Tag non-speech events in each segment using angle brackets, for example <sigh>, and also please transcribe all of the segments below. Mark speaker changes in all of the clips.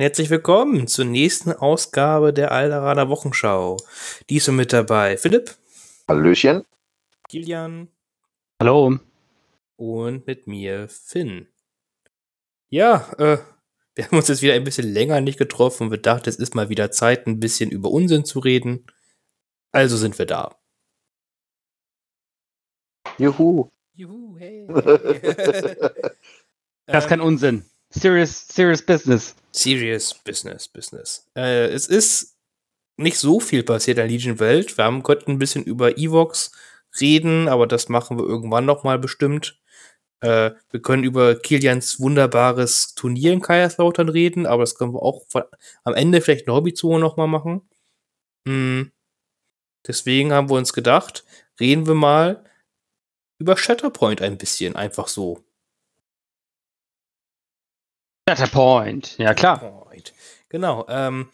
Speaker 1: Herzlich willkommen zur nächsten Ausgabe der Alderaner Wochenschau. Diesmal mit dabei Philipp,
Speaker 2: Hallöchen.
Speaker 1: Kilian
Speaker 3: Hallo.
Speaker 1: und mit mir Finn. Ja, äh, wir haben uns jetzt wieder ein bisschen länger nicht getroffen und wir dachten, es ist mal wieder Zeit, ein bisschen über Unsinn zu reden. Also sind wir da.
Speaker 2: Juhu.
Speaker 1: Juhu, hey. <laughs>
Speaker 3: Das ist kein Unsinn. Serious, serious business.
Speaker 1: Serious Business, Business. Äh, es ist nicht so viel passiert in der Legion-Welt. Wir haben, konnten ein bisschen über Evox reden, aber das machen wir irgendwann noch mal bestimmt. Äh, wir können über Kilians wunderbares Turnier in Kaiserslautern reden, aber das können wir auch von, am Ende vielleicht eine Hobbyzone noch mal machen. Hm. Deswegen haben wir uns gedacht, reden wir mal über Shatterpoint ein bisschen, einfach so.
Speaker 3: Point. Ja, klar.
Speaker 1: Point. Genau. Ähm,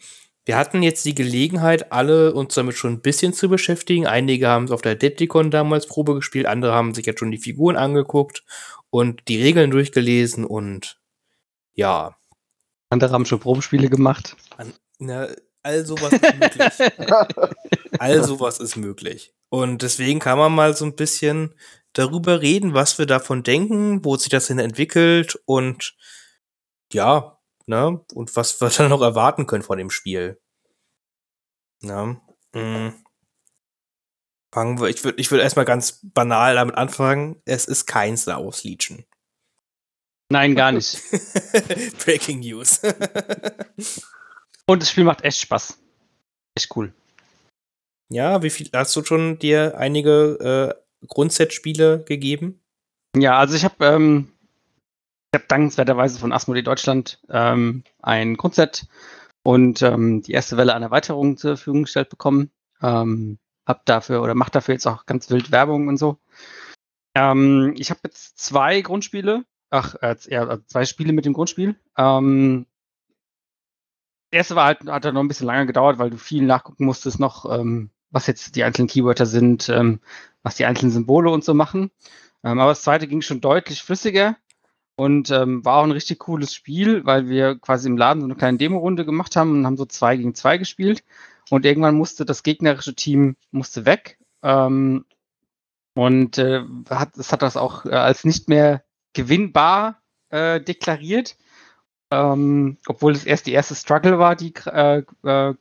Speaker 1: wir hatten jetzt die Gelegenheit, alle uns damit schon ein bisschen zu beschäftigen. Einige haben es auf der Adepticon damals Probe gespielt, andere haben sich jetzt schon die Figuren angeguckt und die Regeln durchgelesen und ja.
Speaker 3: Andere haben schon Probespiele gemacht.
Speaker 1: Na, all sowas ist möglich. <laughs> all sowas ist möglich. Und deswegen kann man mal so ein bisschen darüber reden, was wir davon denken, wo sich das hin entwickelt und ja, ne, und was wir <laughs> dann noch erwarten können von dem Spiel. Ja, mh. Fangen wir, ich würde ich würd erstmal ganz banal damit anfangen. Es ist kein Star Wars Legion.
Speaker 3: Nein, gar <laughs> nicht.
Speaker 1: Breaking News. <laughs>
Speaker 3: Und das Spiel macht echt Spaß. Echt cool.
Speaker 1: ja, wie viel hast du schon dir einige äh, Grundset-Spiele gegeben?
Speaker 3: Ja, also ich habe ähm, ich hab dankenswerterweise von Asmodee Deutschland ähm, ein Grundset und ähm, die erste Welle an Erweiterungen zur Verfügung gestellt bekommen. Ähm, hab dafür oder mach dafür jetzt auch ganz wild Werbung und so. Ähm, ich habe jetzt zwei Grundspiele, ach, äh, ja, zwei Spiele mit dem Grundspiel. Ähm, das erste war halt, hat dann noch ein bisschen länger gedauert, weil du viel nachgucken musstest noch, ähm, was jetzt die einzelnen Keywörter sind, ähm, was die einzelnen Symbole und so machen. Ähm, aber das zweite ging schon deutlich flüssiger und ähm, war auch ein richtig cooles Spiel, weil wir quasi im Laden so eine kleine Demo-Runde gemacht haben und haben so zwei gegen zwei gespielt. Und irgendwann musste das gegnerische Team musste weg. Ähm, und äh, hat, es hat das auch äh, als nicht mehr gewinnbar äh, deklariert. Ähm, obwohl es erst die erste Struggle war, die äh, äh,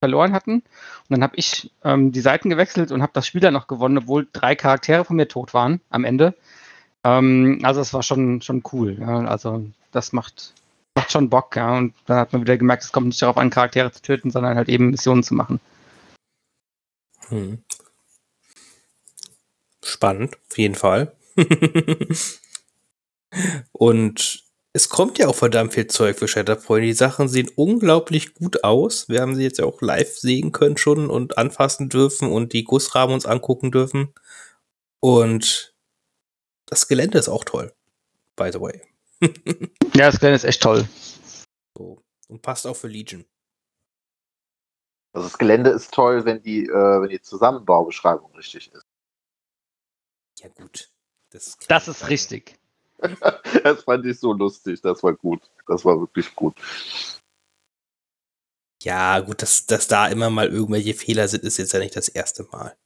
Speaker 3: verloren hatten. Und dann habe ich ähm, die Seiten gewechselt und habe das Spiel dann noch gewonnen, obwohl drei Charaktere von mir tot waren am Ende. Ähm, also es war schon, schon cool. Ja. Also das macht, macht schon Bock, ja. Und dann hat man wieder gemerkt, es kommt nicht darauf an, Charaktere zu töten, sondern halt eben Missionen zu machen.
Speaker 1: Hm. Spannend, auf jeden Fall. <laughs> und es kommt ja auch verdammt viel Zeug für Shatterpoint. Die Sachen sehen unglaublich gut aus. Wir haben sie jetzt ja auch live sehen können schon und anfassen dürfen und die Gussrahmen uns angucken dürfen. Und das Gelände ist auch toll. By the way. <laughs>
Speaker 3: Ja, das Gelände ist echt toll.
Speaker 1: So. Und passt auch für Legion.
Speaker 2: Also das Gelände ist toll, wenn die, äh, wenn die Zusammenbaubeschreibung richtig ist.
Speaker 1: Ja, gut. Das,
Speaker 3: Das ist richtig. <laughs>
Speaker 2: Das fand ich so lustig. Das war gut. Das war wirklich gut.
Speaker 1: Ja, gut, dass, dass da immer mal irgendwelche Fehler sind, ist jetzt ja nicht das erste Mal.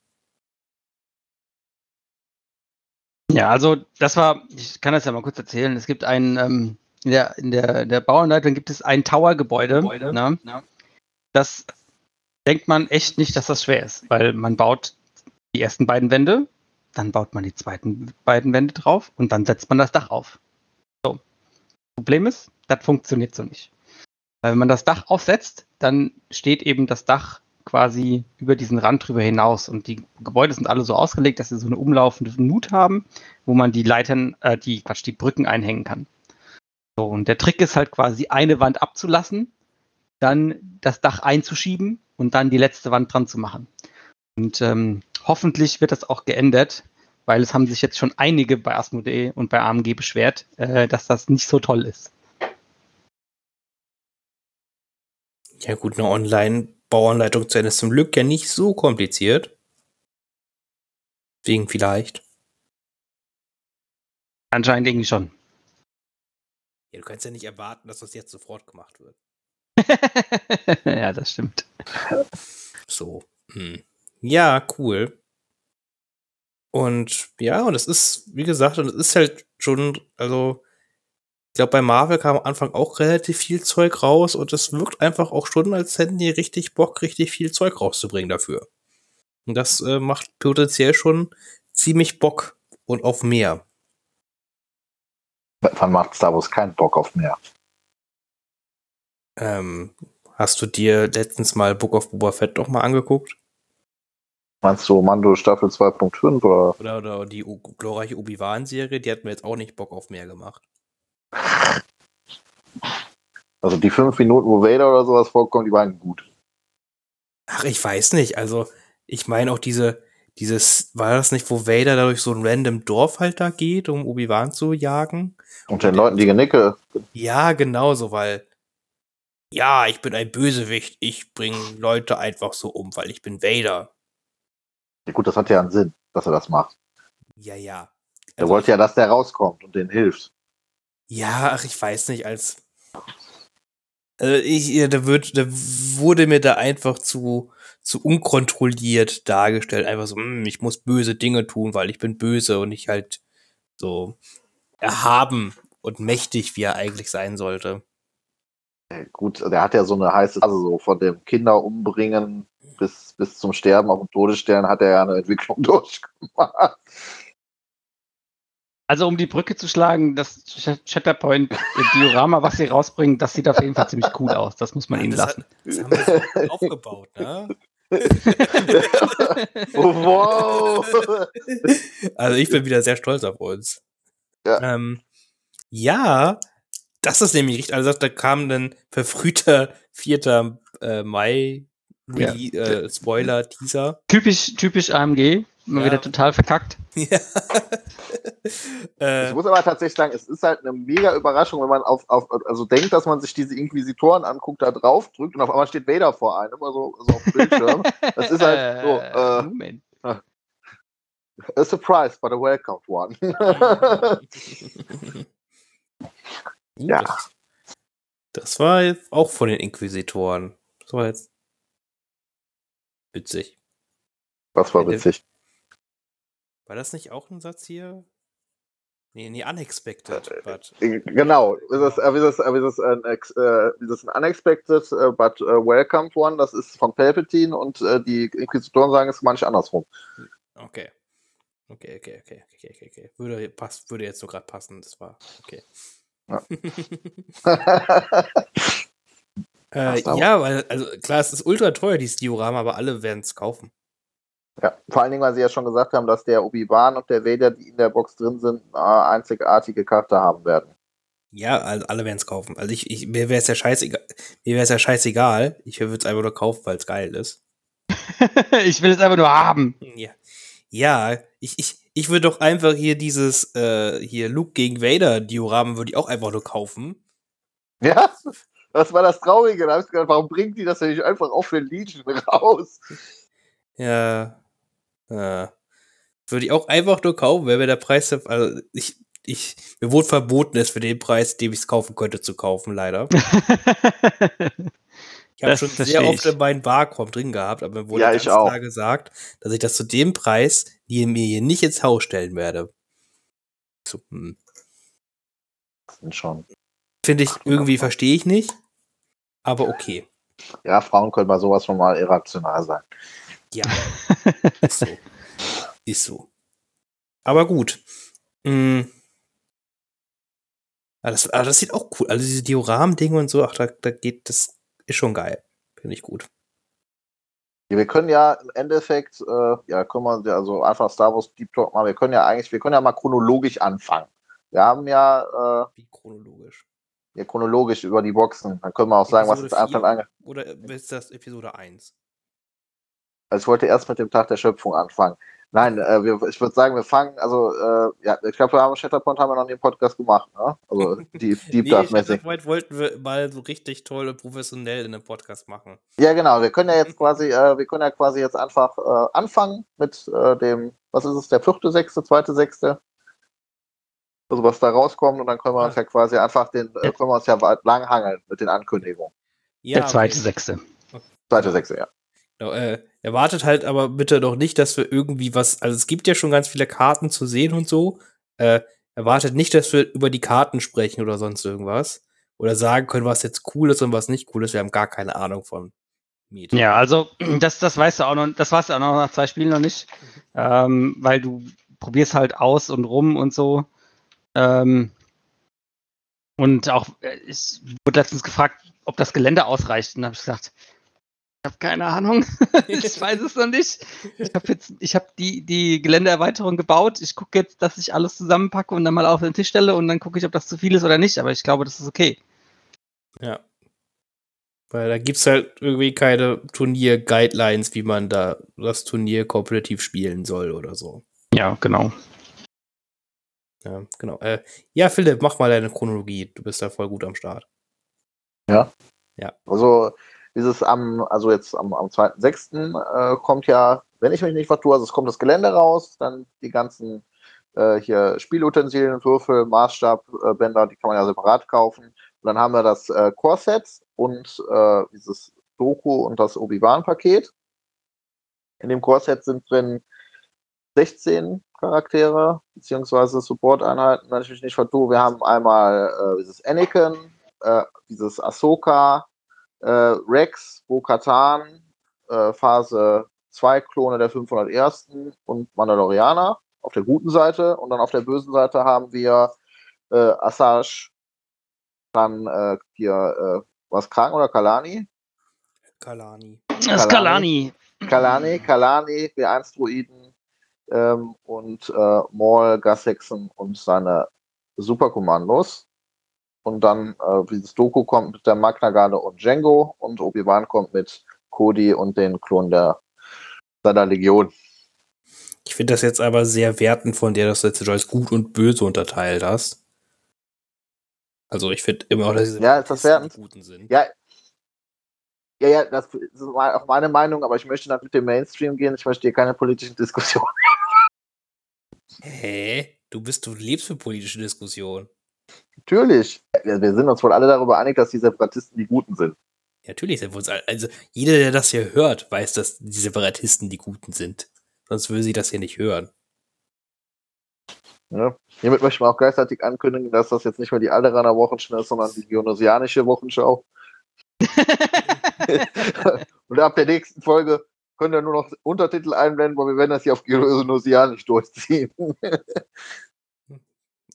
Speaker 3: Ja, also das war, ich kann das ja mal kurz erzählen. Es gibt ein, ähm, in der, in der, der Bauanleitung gibt es ein Tower-Gebäude. Ne? Das denkt man echt nicht, dass das schwer ist, weil man baut die ersten beiden Wände, dann baut man die zweiten beiden Wände drauf und dann setzt man das Dach auf. So. Problem ist, das funktioniert so nicht. Weil wenn man das Dach aufsetzt, dann steht eben das Dach quasi über diesen Rand drüber hinaus. Und die Gebäude sind alle so ausgelegt, dass sie so eine umlaufende Nut haben, wo man die Leitern, äh, die, Quatsch, die Brücken einhängen kann. So, und der Trick ist halt quasi eine Wand abzulassen, dann das Dach einzuschieben und dann die letzte Wand dran zu machen. Und ähm, hoffentlich wird das auch geändert, weil es haben sich jetzt schon einige bei Asmodee und bei AMG beschwert, äh, dass das nicht so toll ist.
Speaker 1: Ja, gut, eine Online-Bauanleitung zu Ende ist zum Glück ja nicht so kompliziert. Deswegen vielleicht.
Speaker 3: Anscheinend irgendwie schon.
Speaker 1: Ja, du kannst ja nicht erwarten, dass das jetzt sofort gemacht wird. <laughs>
Speaker 3: ja, das stimmt.
Speaker 1: So. Hm. Ja, cool. Und ja, und es ist, wie gesagt, und es ist halt schon, also, ich glaube, bei Marvel kam am Anfang auch relativ viel Zeug raus und es wirkt einfach auch schon, als hätten die richtig Bock, richtig viel Zeug rauszubringen dafür. Und das äh, macht potenziell schon ziemlich Bock und auf mehr.
Speaker 2: Wann macht Star Wars keinen Bock auf mehr?
Speaker 1: Ähm, hast du dir letztens mal Book of Boba Fett doch mal angeguckt?
Speaker 2: Meinst du Mando Staffel 2.5 oder?
Speaker 1: Oder, oder die glorreiche Obi-Wan-Serie, die hat mir jetzt auch nicht Bock auf mehr gemacht.
Speaker 2: Also die fünf Minuten, wo Vader oder sowas vorkommt, die waren gut.
Speaker 1: Ach, ich weiß nicht. Also, ich meine auch diese, dieses, war das nicht, wo Vader da durch so ein random Dorf halt da geht, um Obi-Wan zu jagen?
Speaker 2: Und den Leuten die Genicke.
Speaker 1: Ja, genau so, weil, ja, ich bin ein Bösewicht, ich bringe Leute einfach so um, weil ich bin Vader.
Speaker 2: Ja, gut, das hat ja einen Sinn, dass er das macht.
Speaker 1: Ja, ja.
Speaker 2: Er
Speaker 1: Also,
Speaker 2: wollte ja, dass der rauskommt und denen hilft.
Speaker 1: Ja, ach, ich weiß nicht, als. Also ich, da, wird, da wurde mir da einfach zu, zu unkontrolliert dargestellt. Einfach so, hm, ich muss böse Dinge tun, weil ich bin böse und nicht halt so erhaben und mächtig, wie er eigentlich sein sollte.
Speaker 2: Ja, Gut, der hat ja so eine heiße, also so von dem Kinder umbringen bis, bis zum Sterben auf dem Todesstern hat er ja eine Entwicklung <laughs> durchgemacht.
Speaker 3: Also um die Brücke zu schlagen, das Sh- Shatterpoint Diorama, was sie rausbringen, das sieht auf jeden Fall ziemlich cool aus. Das muss man ihnen
Speaker 1: das,
Speaker 3: lassen.
Speaker 1: hat, das haben wir so <laughs> aufgebaut, ne?
Speaker 2: Oh, wow!
Speaker 1: Also ich bin wieder sehr stolz auf uns.
Speaker 2: Ja.
Speaker 1: Ähm, ja, das ist nämlich richtig. Also da kam dann verfrühter 4. Äh, Mai
Speaker 3: Ja.
Speaker 1: Äh, Spoiler, Teaser.
Speaker 3: typisch, typisch AMG, immer
Speaker 1: Ja.
Speaker 3: wieder total verkackt. <laughs>
Speaker 1: ja. <laughs>
Speaker 2: Ich
Speaker 1: äh,
Speaker 2: muss aber tatsächlich sagen, es ist halt eine mega Überraschung, wenn man auf, auf also denkt, dass man sich diese Inquisitoren anguckt, da drauf drückt und auf einmal steht Vader vor einem, immer so, so auf dem Bildschirm. Das ist halt <laughs> so, äh,
Speaker 3: Moment.
Speaker 2: a surprise, but a welcome one. Ja.
Speaker 1: Das, das war jetzt auch von den Inquisitoren. Das war jetzt witzig.
Speaker 2: Was war witzig.
Speaker 1: War das nicht auch ein Satz hier? Nee, nee, unexpected. But,
Speaker 2: Genau, ist äh, ist es, äh, ist es ein, ex- äh, ist es ein unexpected, äh, but welcome one, das ist von Palpatine und die Inquisitoren sagen es manchmal andersrum.
Speaker 1: okay. Okay, okay, okay, okay, okay, okay. Würde, passt, würde jetzt so gerade passen. Das war okay.
Speaker 2: Ja. <laughs>
Speaker 1: äh, ja, weil, also klar, es ist ultra teuer, dieses Diorama, aber alle werden es kaufen.
Speaker 2: Ja, vor allen Dingen, weil sie ja schon gesagt haben, dass der Obi-Wan und der Vader, die in der Box drin sind, eine einzigartige Karte haben werden.
Speaker 1: Ja, also alle werden es kaufen. Also ich, ich mir wäre es ja scheißegal. Mir wäre es ja scheißegal. Ich würde es einfach nur kaufen, weil es geil ist. <laughs>
Speaker 3: ich will es einfach nur haben.
Speaker 1: Ja. Ja, ich, ich, ich würde doch einfach hier dieses, äh, hier Luke gegen Vader Dioramen würde ich auch einfach nur kaufen.
Speaker 2: Ja, <laughs> das war das Traurige. Da habe ich gedacht, warum bringt die das denn nicht einfach auch für Legion raus?
Speaker 1: Ja. Äh, würde ich auch einfach nur kaufen, weil mir der Preis, also ich, ich, mir wurde verboten, es für den Preis, dem ich es kaufen könnte, zu kaufen, leider. <laughs> Ich habe schon sehr oft
Speaker 3: ich.
Speaker 1: in meinen Barcom drin gehabt, aber mir wurde
Speaker 2: Ja,
Speaker 1: ganz
Speaker 2: ich auch.
Speaker 1: klar gesagt, dass ich das zu dem Preis die mir hier nicht ins Haus stellen werde. So, hm.
Speaker 2: Schon.
Speaker 1: Finde ich irgendwie, verstehe ich nicht. Aber okay.
Speaker 2: Ja, Frauen können bei sowas schon mal irrational sein.
Speaker 1: Ja. <laughs> Ist so. Ist so. Aber gut. Mm. Ah, das, ah, das sieht auch cool. Also diese Dioramen-Dinge und so, ach, da, da geht, das ist schon geil. Finde ich gut.
Speaker 2: Ja, Wir können ja im Endeffekt, äh, ja, können wir also einfach Star Wars Deep Talk machen. Wir können ja eigentlich, wir können ja mal chronologisch anfangen. Wir haben ja,
Speaker 1: Wie chronologisch.
Speaker 2: äh, ja chronologisch über die Boxen. Dann können wir auch sagen, was
Speaker 1: Episode
Speaker 2: jetzt einfach ange.
Speaker 1: Oder ist das Episode 1?
Speaker 2: Also ich wollte erst mit dem Tag der Schöpfung anfangen. Nein, äh, wir, ich würde sagen, wir fangen, also, äh, ja, ich glaube, wir haben Shatterpoint haben wir noch nie im Podcast gemacht, ne? Also <laughs> Deep, Deep
Speaker 1: Nee,
Speaker 2: Dive mäßig.
Speaker 1: Shatterpoint wollten wir mal so richtig toll und professionell in einem Podcast machen.
Speaker 2: Ja, genau. Wir können ja jetzt <laughs> quasi, äh, wir können ja quasi jetzt einfach äh, anfangen mit äh, dem, was ist es, der vierte, sechste, zweite, sechste? Also was da rauskommt und dann können wir uns ja quasi einfach den, äh, können wir uns ja lang hangeln mit den Ankündigungen.
Speaker 3: Ja, der zweite, okay. sechste.
Speaker 2: Zweite, sechste, ja.
Speaker 1: Genau, äh, erwartet halt aber bitte doch nicht, dass wir irgendwie was, also es gibt ja schon ganz viele Karten zu sehen und so. Äh, erwartet nicht, dass wir über die Karten sprechen oder sonst irgendwas. Oder sagen können, was jetzt cool ist und was nicht cool ist. Wir haben gar keine Ahnung von
Speaker 3: Miet. Ja, also <clears throat> das, das weißt du auch noch, das weißt du auch noch nach zwei Spielen noch nicht. Ähm, weil du probierst halt aus und rum und so. Ähm, und auch, äh, ich wurde letztens gefragt, ob das Gelände ausreicht. Und habe ich gesagt, ich habe keine Ahnung. <laughs> ich weiß es noch nicht. Ich habe jetzt, ich habe die, die Geländeerweiterung gebaut. Ich gucke jetzt, dass ich alles zusammenpacke und dann mal auf den Tisch stelle und dann gucke ich, ob das zu viel ist oder nicht. Aber ich glaube, das ist okay.
Speaker 1: Ja. Weil da gibt es halt irgendwie keine Turnier-Guidelines, wie man da das Turnier kompetitiv spielen soll oder so.
Speaker 3: Ja, genau.
Speaker 1: Ja, genau. Äh, ja, Philipp, mach mal deine Chronologie. Du bist da voll gut am Start.
Speaker 2: Ja. Ja. Also, dieses am, also jetzt am, am 2.6. Äh, kommt ja, wenn ich mich nicht vertue, also es kommt das Gelände raus, dann die ganzen äh, hier Spielutensilien, Würfel, Maßstab, äh, Bänder, die kann man ja separat kaufen. Und dann haben wir das äh, Core-Set und äh, dieses Doku und das Obi-Wan-Paket. In dem Core-Set sind drin 16 Charaktere, beziehungsweise Support-Einheiten, wenn ich mich nicht vertue. Wir haben einmal äh, dieses Anakin, äh, dieses Ahsoka, äh, Rex, Bo-Katan, äh, Phase 2 Klone der 501. und Mandalorianer auf der guten Seite. Und dann auf der bösen Seite haben wir äh, Asajj, dann äh, hier, äh, was Krank oder Kalani?
Speaker 1: Kalani.
Speaker 3: Das ist Kalani.
Speaker 2: Kalani, Kalani, B1-Druiden ähm, und äh, Maul, Gassexen und seine Superkommandos. Und dann äh, dieses Doku kommt mit der Magna Garde und Django und Obi-Wan kommt mit Cody und den Klon der seiner Legion.
Speaker 1: Ich finde das jetzt aber sehr wertend von dir, dass du jetzt Joyce gut und böse unterteilt hast. Also ich finde immer auch, dass
Speaker 2: diese ja, das wertend? guten sind. Ja, ja, ja, das ist auch meine Meinung, aber ich möchte dann mit dem Mainstream gehen. Ich möchte hier keine politischen Diskussionen.
Speaker 1: Hä? Du bist, du lebst für politische Diskussionen.
Speaker 2: Natürlich. Wir, sind uns wohl alle darüber einig, dass die Separatisten die Guten sind.
Speaker 1: Natürlich sind wir uns alle, also jeder, der das hier hört, weiß, dass die Separatisten die Guten sind. Sonst würde sie das hier nicht hören.
Speaker 2: Ja. Hiermit möchte man auch gleichzeitig ankündigen, dass das jetzt nicht mehr die Alderaner Wochenschau ist, sondern die Geonosianische Wochenschau. <laughs> Und ab der nächsten Folge können wir nur noch Untertitel einblenden, weil wir werden das hier auf Geonosianisch durchziehen.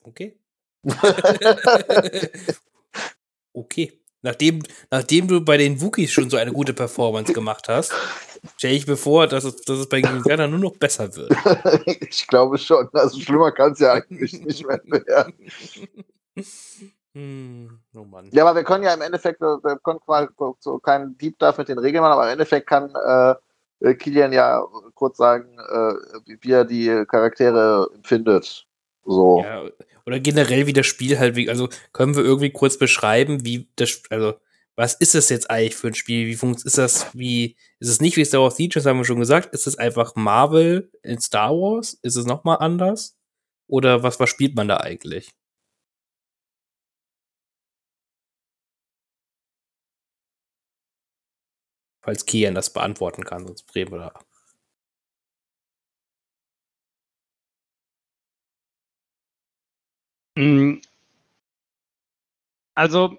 Speaker 1: okay. <laughs> okay. Nachdem, nachdem du bei den Wookies schon so eine gute Performance gemacht hast, stelle ich mir vor, dass es, dass es bei Indiana nur noch besser wird. <laughs>
Speaker 2: ich glaube schon. Also schlimmer kann es ja eigentlich nicht mehr <laughs> werden. Hm, oh ja, aber wir können ja im Endeffekt, wir können mal so keinen Deep Dive mit den Regeln machen, aber im Endeffekt kann äh, Kilian ja kurz sagen, äh, wie er die Charaktere empfindet. So.
Speaker 1: Ja, oder generell wie das Spiel halt, wie, also können wir irgendwie kurz beschreiben, wie das, also was ist es jetzt eigentlich für ein Spiel? Wie funktioniert ist das, wie, ist es nicht wie Star Wars Siege, das haben wir schon gesagt, ist es einfach Marvel in Star Wars? Ist es nochmal anders? Oder was, was spielt man da eigentlich? Falls Kian das beantworten kann, sonst reden wir da.
Speaker 3: Mm. Also,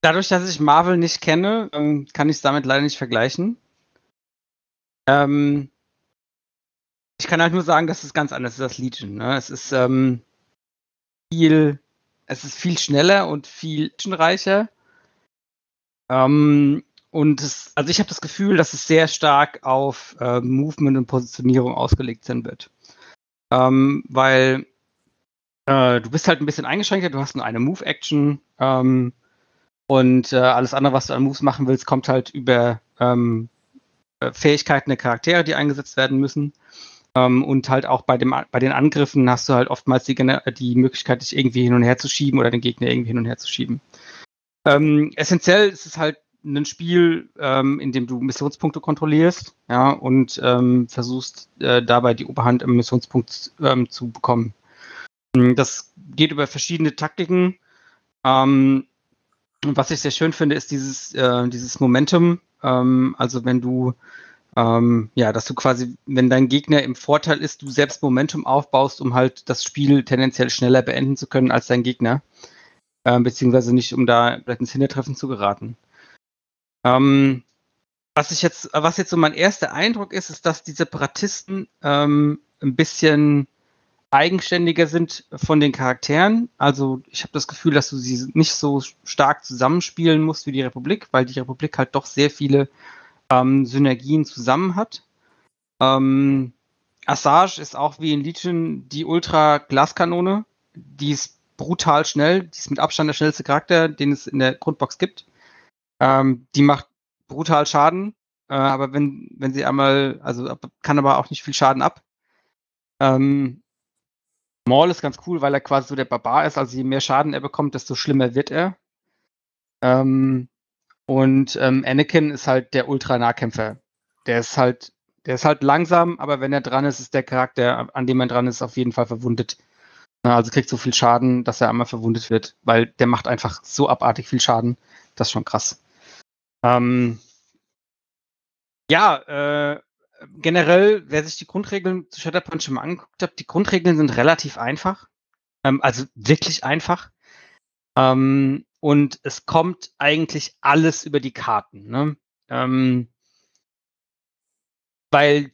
Speaker 3: dadurch, dass ich Marvel nicht kenne, ähm, kann ich es damit leider nicht vergleichen. Ähm, ich kann halt nur sagen, dass es ganz anders ist als Legion. Ne? Es ist ähm, viel, es ist viel schneller und viel actionreicher. Ähm, und es, also ich habe das Gefühl, dass es sehr stark auf äh, Movement und Positionierung ausgelegt sein wird. Ähm, weil äh, du bist halt ein bisschen eingeschränkter, du hast nur eine Move-Action ähm, und äh, alles andere, was du an Moves machen willst, kommt halt über ähm, äh, Fähigkeiten der Charaktere, die eingesetzt werden müssen. Ähm, und halt auch bei, dem, bei den Angriffen hast du halt oftmals die, die Möglichkeit, dich irgendwie hin und her zu schieben oder den Gegner irgendwie hin und her zu schieben. Ähm, essentiell ist es halt ein Spiel, ähm, in dem du Missionspunkte kontrollierst, ja, und ähm, versuchst äh, dabei die Oberhand im Missionspunkt ähm, zu bekommen. Das geht über verschiedene Taktiken. Ähm, was ich sehr schön finde, ist dieses, äh, dieses Momentum. Ähm, also wenn du, ähm, ja, dass du quasi, wenn dein Gegner im Vorteil ist, du selbst Momentum aufbaust, um halt das Spiel tendenziell schneller beenden zu können als dein Gegner. Äh, beziehungsweise nicht, um da vielleicht ins Hintertreffen zu geraten. Ähm, was ich jetzt, was jetzt so mein erster Eindruck ist, ist, dass die Separatisten ähm, ein bisschen eigenständiger sind von den Charakteren. Also ich habe das Gefühl, dass du sie nicht so stark zusammenspielen musst wie die Republik, weil die Republik halt doch sehr viele ähm, Synergien zusammen hat. Ähm, Assage ist auch wie in Legion die Ultra-Glaskanone. Die ist brutal schnell. Die ist mit Abstand der schnellste Charakter, den es in der Grundbox gibt. Ähm, die macht brutal Schaden, äh, aber wenn, wenn sie einmal, also kann aber auch nicht viel Schaden ab. Ähm, Maul ist ganz cool, weil er quasi so der Barbar ist. Also je mehr Schaden er bekommt, desto schlimmer wird er. Ähm, und ähm, Anakin ist halt der Ultra-Nahkämpfer. Der ist halt, der ist halt langsam, aber wenn er dran ist, ist der Charakter, an dem er dran ist, auf jeden Fall verwundet. Also kriegt so viel Schaden, dass er einmal verwundet wird, weil der macht einfach so abartig viel Schaden. Das ist schon krass. Ähm, ja, äh, generell, wer sich die Grundregeln zu Shatterpoint schon mal angeguckt hat, die Grundregeln sind relativ einfach. Ähm, also wirklich einfach. Ähm, und es kommt eigentlich alles über die Karten. Ne? Ähm, weil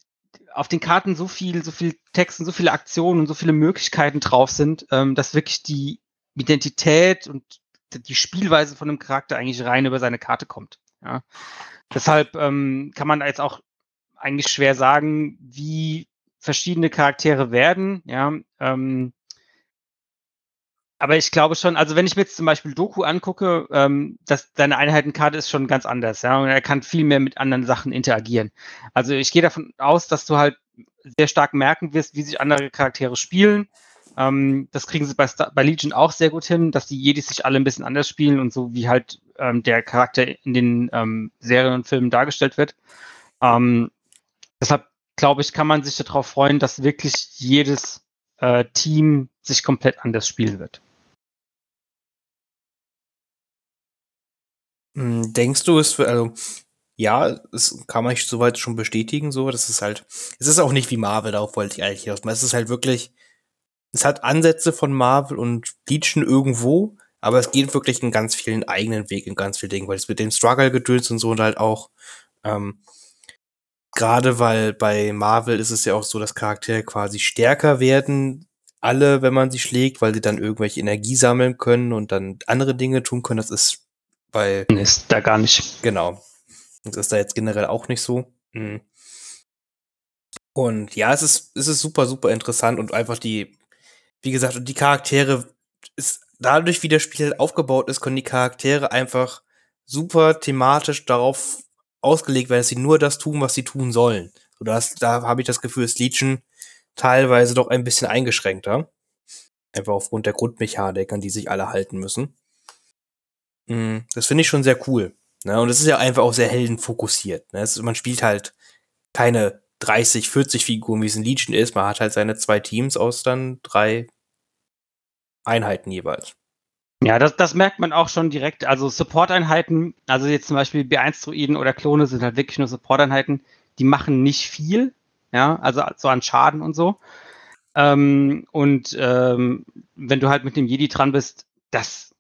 Speaker 3: auf den Karten so viel, so viel Text und so viele Aktionen und so viele Möglichkeiten drauf sind, ähm, dass wirklich die Identität und die Spielweise von einem Charakter eigentlich rein über seine Karte kommt. Ja. Deshalb ähm, kann man jetzt auch eigentlich schwer sagen, wie verschiedene Charaktere werden. Ja, ähm, aber ich glaube schon, also wenn ich mir jetzt zum Beispiel Doku angucke, ähm, dass deine Einheitenkarte ist schon ganz anders, ja, und er kann viel mehr mit anderen Sachen interagieren. Also ich gehe davon aus, dass du halt sehr stark merken wirst, wie sich andere Charaktere spielen. Ähm, das kriegen sie bei, Star bei Legion auch sehr gut hin, dass die Jedis sich alle ein bisschen anders spielen und so wie halt ähm, der Charakter in den ähm, Serien und Filmen dargestellt wird. Ähm, deshalb glaube ich, kann man sich darauf freuen, dass wirklich jedes äh, Team sich komplett anders spielen wird.
Speaker 1: Hm, denkst du, es also, ja, das kann man soweit schon bestätigen, so, das ist halt, es ist auch nicht wie Marvel, darauf wollte ich eigentlich hinaus. Es ist halt wirklich, es hat Ansätze von Marvel und Legion irgendwo, aber es geht wirklich in ganz vielen eigenen Weg in ganz vielen Dingen, weil es mit dem Struggle gedöns und so und halt auch, ähm, gerade weil bei Marvel ist es ja auch so, dass Charaktere quasi stärker werden, alle, wenn man sie schlägt, weil sie dann irgendwelche Energie sammeln können und dann andere Dinge tun können. Das ist bei.
Speaker 3: Ist da gar nicht.
Speaker 1: Genau. Das ist da jetzt generell auch nicht so. Mhm. Und ja, es ist, es ist super, super interessant und einfach die, wie gesagt, die Charaktere ist dadurch, wie das Spiel aufgebaut ist, können die Charaktere einfach super thematisch darauf ausgelegt werden, dass sie nur das tun, was sie tun sollen. So, das, da habe ich das Gefühl, ist Legion teilweise doch ein bisschen eingeschränkter. Einfach aufgrund der Grundmechanik, an die sich alle halten müssen. Mm, das finde ich schon sehr cool. Ne? Und es ist ja einfach auch sehr heldenfokussiert. Ne? Ist, man spielt halt keine 30, 40 Figuren, wie es in Legion ist. Man hat halt seine zwei Teams aus dann drei Einheiten jeweils.
Speaker 3: Ja, das, das merkt man auch schon direkt. Also Support-Einheiten, also jetzt zum Beispiel B1-Druiden oder Klone sind halt wirklich nur Support-Einheiten, die machen nicht viel, ja, also so an Schaden und so. Ähm, und ähm, wenn du halt mit dem Jedi dran bist, das,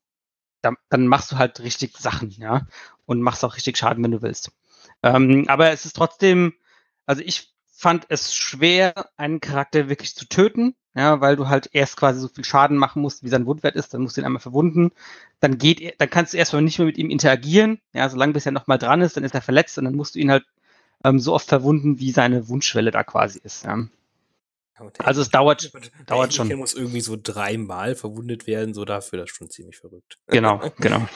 Speaker 3: dann, dann, machst du halt richtig Sachen, ja, und machst auch richtig Schaden, wenn du willst. Ähm, aber es ist trotzdem, also ich fand es schwer, einen Charakter wirklich zu töten, ja, weil du halt erst quasi so viel Schaden machen musst, wie sein Wundwert ist, dann musst du ihn einmal verwunden, dann geht er, dann kannst du erstmal nicht mehr mit ihm interagieren, ja, solange bis er nochmal dran ist, dann ist er verletzt und dann musst du ihn halt ähm, so oft verwunden, wie seine Wundschwelle da quasi ist, ja. Also es dauert, dauert schon.
Speaker 1: Er muss irgendwie so dreimal verwundet werden, so dafür, das ist schon ziemlich verrückt.
Speaker 3: Genau, <laughs> genau.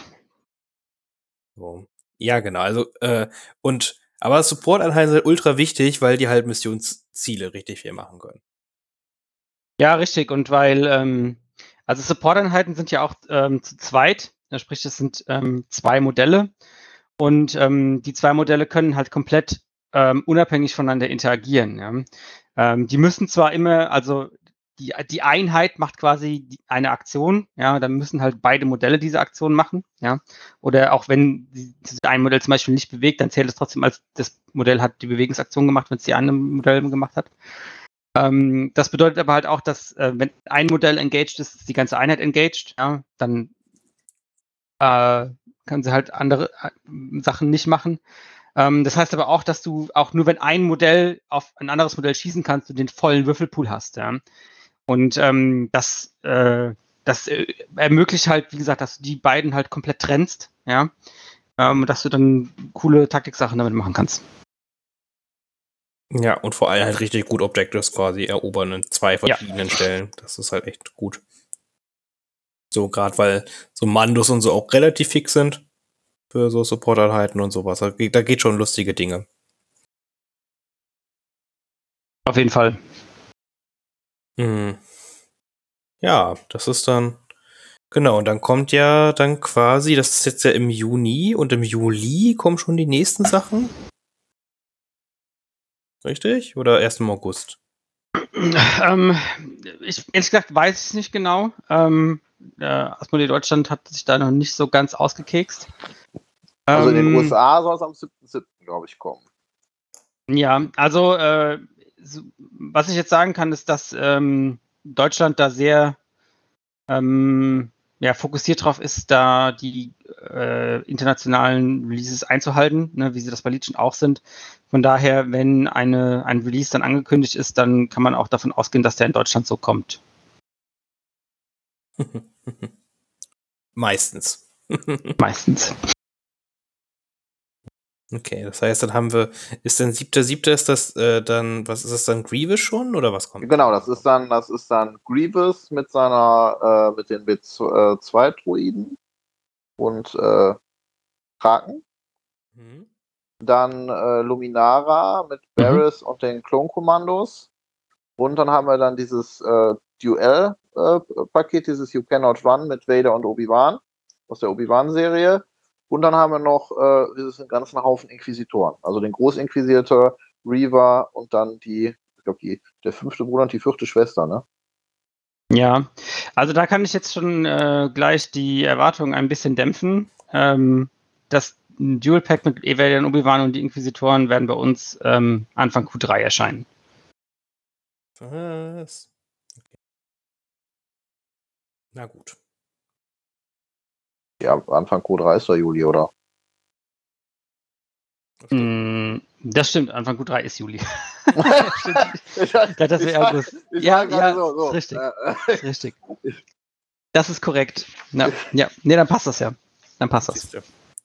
Speaker 1: So. Ja, genau. Also, äh, und aber Support-Einheiten sind ultra wichtig, weil die halt Missionsziele richtig viel machen können.
Speaker 3: Ja, richtig. Und weil, ähm, also Support-Einheiten sind ja auch ähm, zu zweit. Sprich, das sind ähm, zwei Modelle. Und ähm, die zwei Modelle können halt komplett ähm, unabhängig voneinander interagieren. Ja. Ähm, die müssen zwar immer, also die, die Einheit macht quasi eine Aktion, ja, dann müssen halt beide Modelle diese Aktion machen, ja. Oder auch wenn ein Modell zum Beispiel nicht bewegt, dann zählt es trotzdem als das Modell hat die Bewegungsaktion gemacht, wenn es die andere Modell gemacht hat. Ähm, das bedeutet aber halt auch, dass äh, wenn ein Modell engaged ist, ist die ganze Einheit engaged, ja, dann äh, kann sie halt andere äh, Sachen nicht machen. Ähm, das heißt aber auch, dass du auch nur wenn ein Modell auf ein anderes Modell schießen kannst, du den vollen Würfelpool hast, ja. Und ähm, das, äh, das äh, ermöglicht halt, wie gesagt, dass du die beiden halt komplett trennst, ja. Ähm, dass du dann coole Taktiksachen damit machen kannst.
Speaker 1: Ja, und vor allem halt richtig gut Objectives quasi erobern in zwei verschiedenen ja. Stellen. Das ist halt echt gut. So, gerade weil so Mandos und so auch relativ fix sind für so Support-Einheiten und sowas. Da geht, da geht schon lustige Dinge.
Speaker 3: Auf jeden Fall.
Speaker 1: Mhm. Ja, das ist dann. Genau, und dann kommt ja dann quasi, das ist jetzt ja im Juni und im Juli kommen schon die nächsten Sachen. Richtig? Oder erst im August?
Speaker 3: Ähm, ich, ehrlich gesagt weiß ich es nicht genau. Ähm, äh, Asmodee Deutschland hat sich da noch nicht so ganz ausgekekst.
Speaker 2: Also in den ähm, USA soll es am 7.7. glaube ich kommen.
Speaker 3: Ja, also äh, so, was ich jetzt sagen kann, ist, dass ähm, Deutschland da sehr ähm, ja, fokussiert drauf ist, da die äh, internationalen Releases einzuhalten, ne, wie sie das bei Legion auch sind. Von daher, wenn eine, ein Release dann angekündigt ist, dann kann man auch davon ausgehen, dass der in Deutschland so kommt. <laughs>
Speaker 1: Meistens. <laughs>
Speaker 3: Meistens.
Speaker 1: Okay, das heißt, dann haben wir, ist dann siebter, siebter ist das äh, dann, was ist das dann, Grievous schon oder was kommt?
Speaker 2: Genau, das ist dann, das ist dann Grievous mit seiner, äh, mit den B2-Droiden äh, und äh, Kraken. Mhm. Dann äh, Luminara mit. Varys mhm. und den Klonkommandos. Und dann haben wir dann dieses äh, Duell-Paket, äh, dieses You Cannot Run mit Vader und Obi-Wan aus der Obi-Wan-Serie. Und dann haben wir noch äh, diesen ganzen Haufen Inquisitoren. Also den Großinquisitor, Reaver und dann die, ich glaube, die, der fünfte Bruder und die vierte Schwester, ne?
Speaker 3: Ja, also da kann ich jetzt schon äh, gleich die Erwartungen ein bisschen dämpfen. Ähm, das Dual Pack mit Evadian, Obi-Wan und die Inquisitoren werden bei uns ähm, Anfang Q3 erscheinen. Was? Okay.
Speaker 1: Na gut.
Speaker 2: Ja, Anfang Q3 ist der Juli, oder?
Speaker 3: Mm, das stimmt, Anfang Q3 ist Juli. <laughs> das wäre August. Ja, ja, so, so. Ist richtig. ist richtig. Das ist korrekt. Na, ja, nee, dann passt das ja. Dann passt das.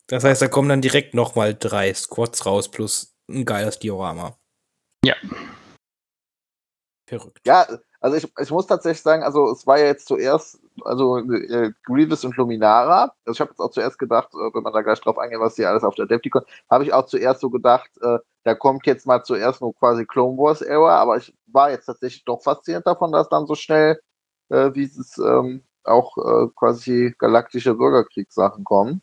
Speaker 1: Das heißt, da kommen dann direkt nochmal drei Squads raus plus ein geiles Diorama.
Speaker 3: Ja.
Speaker 2: Verrückt. Ja, also ich, ich muss tatsächlich sagen, also es war ja jetzt zuerst, also äh, Grievous und Luminara. Also ich habe jetzt auch zuerst gedacht, äh, wenn man da gleich drauf eingeht, was hier alles auf der Adepticon, habe ich auch zuerst so gedacht, äh, da kommt jetzt mal zuerst nur quasi Clone Wars Era, aber ich war jetzt tatsächlich doch fasziniert davon, dass dann so schnell, äh, wie es ähm, auch äh, quasi galaktische Bürgerkriegssachen kommen.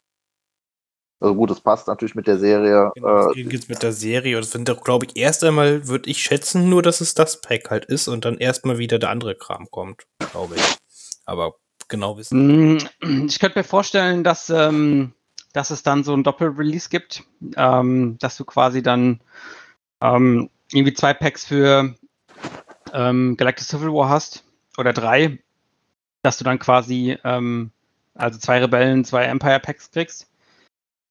Speaker 2: Also gut, das passt natürlich mit der Serie.
Speaker 1: Genau, äh, geht's mit der Serie. Und es sind doch, glaube ich, erst einmal, würde ich schätzen, nur, dass es das Pack halt ist und dann erstmal wieder der andere Kram kommt, glaube ich. Aber genau wissen.
Speaker 3: Mm, <clears throat> ich könnte mir vorstellen, dass, ähm, dass es dann so ein Doppel-Release gibt, ähm, dass du quasi dann ähm, irgendwie zwei Packs für ähm, Galactic Civil War hast oder drei, dass du dann quasi ähm, also zwei Rebellen, zwei Empire Packs kriegst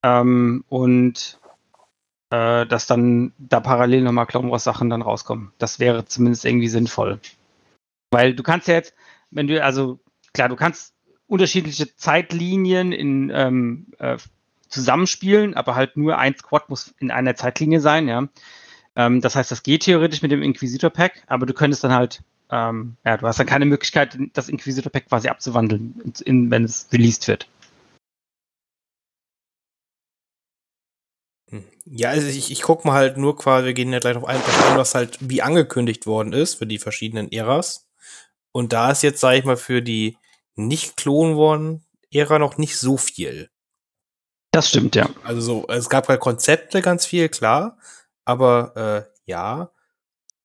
Speaker 3: ähm, und äh, dass dann da parallel nochmal Clone Wars Sachen dann rauskommen. Das wäre zumindest irgendwie sinnvoll. Weil du kannst ja jetzt, wenn du, also klar, du kannst unterschiedliche Zeitlinien in ähm, äh, zusammenspielen, aber halt nur ein Squad muss in einer Zeitlinie sein, ja. Ähm, das heißt, das geht theoretisch mit dem Inquisitor Pack, aber du könntest dann halt, ähm, ja, du hast dann keine Möglichkeit, das Inquisitor Pack quasi abzuwandeln, in, wenn es released wird.
Speaker 1: Ja, also ich, ich gucke mal halt nur quasi, wir gehen ja gleich auf ein, was halt wie angekündigt worden ist für die verschiedenen Äras. Und da ist jetzt, sage ich mal, für die nicht klonen worden Ära noch nicht so viel.
Speaker 3: Das stimmt, ja.
Speaker 1: Also so, es gab halt Konzepte ganz viel, klar. Aber äh, ja,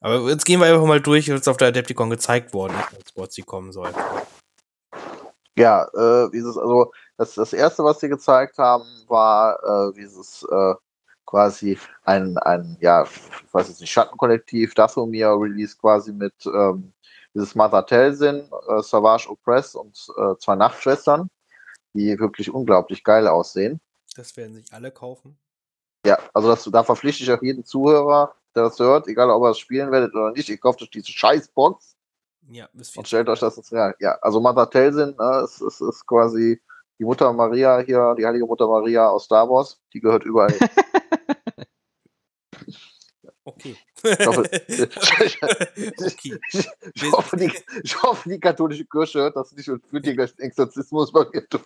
Speaker 1: Aber jetzt gehen wir einfach mal durch, was auf der Adepticon gezeigt worden ist, als sie kommen soll.
Speaker 2: Ja, äh, dieses, also das, das erste, was sie gezeigt haben, war äh, dieses äh, quasi ein, ein, ja, ich weiß jetzt nicht, Schattenkollektiv, Dathomir Release quasi mit ähm, dieses Mother Telsin, äh, Savage Oppress und äh, zwei Nachtschwestern, die wirklich unglaublich geil aussehen.
Speaker 1: Das werden sich alle kaufen.
Speaker 2: Ja, also das, da verpflichte ich auch jeden Zuhörer, der das hört, egal ob ihr es spielen werdet oder nicht, ihr kauft euch diese Scheißbox.
Speaker 1: Ja, ist
Speaker 2: und stellt euch das ins Real. Ja, also Mother Telsin ne, ist, ist, ist quasi die Mutter Maria hier, die heilige Mutter Maria aus Star Wars, die gehört überall <laughs> hin.
Speaker 1: Okay.
Speaker 2: Ich hoffe, <laughs> <laughs> okay. Ich, hoffe, die, <laughs> ich hoffe, die katholische Kirche hört das nicht und führt hier gleich einen Exorzismus bei mir durch.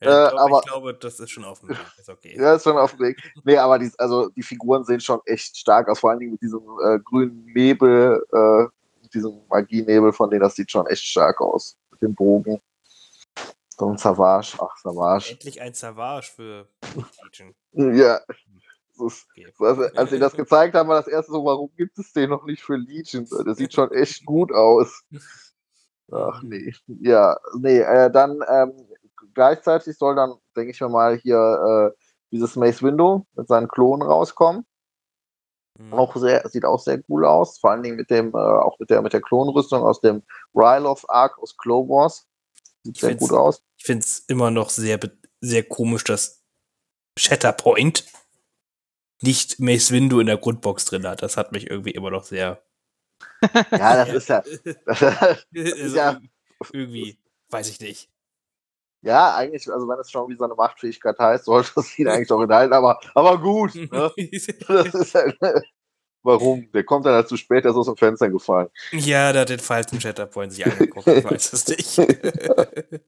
Speaker 1: Ja, ich, äh, aber, ich glaube, das ist schon auf dem Weg. Ist okay.
Speaker 2: Ja, ist schon auf dem Weg. Nee, aber die, also die Figuren sehen schon echt stark aus, vor allen Dingen mit diesem äh, grünen Nebel, äh, diesem Magienebel von denen, das sieht schon echt stark aus. Mit dem Bogen. So ein Savage. Ach, Savage.
Speaker 1: Endlich ein Savage für Legion.
Speaker 2: Ja. Ist, also, als sie das <laughs> gezeigt haben, war das erste so, warum gibt es den noch nicht für Legion? Der sieht schon echt gut aus. Ach nee. Ja, nee, äh, dann ähm, gleichzeitig soll dann, denke ich mir mal, hier äh, dieses Mace Window mit seinen Klonen rauskommen. Mhm. Auch sehr, sieht auch sehr cool aus, vor allen Dingen mit dem, äh, auch mit der, mit der Klonrüstung aus dem Ryloth Arc aus Clone Wars. Sieht ich sehr gut aus.
Speaker 1: Ich finde es immer noch sehr, sehr komisch, dass Shatterpoint nicht Mace Windu in der Grundbox drin hat. Das hat mich irgendwie immer noch sehr.
Speaker 2: Ja, das ist ja. <laughs> Das
Speaker 1: ist ja irgendwie, weiß ich nicht.
Speaker 2: Ja, eigentlich, also wenn es schon wie so eine Machtfähigkeit heißt, sollte es ihn eigentlich auch enthalten, aber, aber gut. Ne? <laughs> das ist halt, warum? Der kommt dann halt zu spät, der ist aus dem Fenster gefallen.
Speaker 1: Ja, der hat den falschen Chatterpoint sich angeguckt, ich weiß es nicht. <laughs>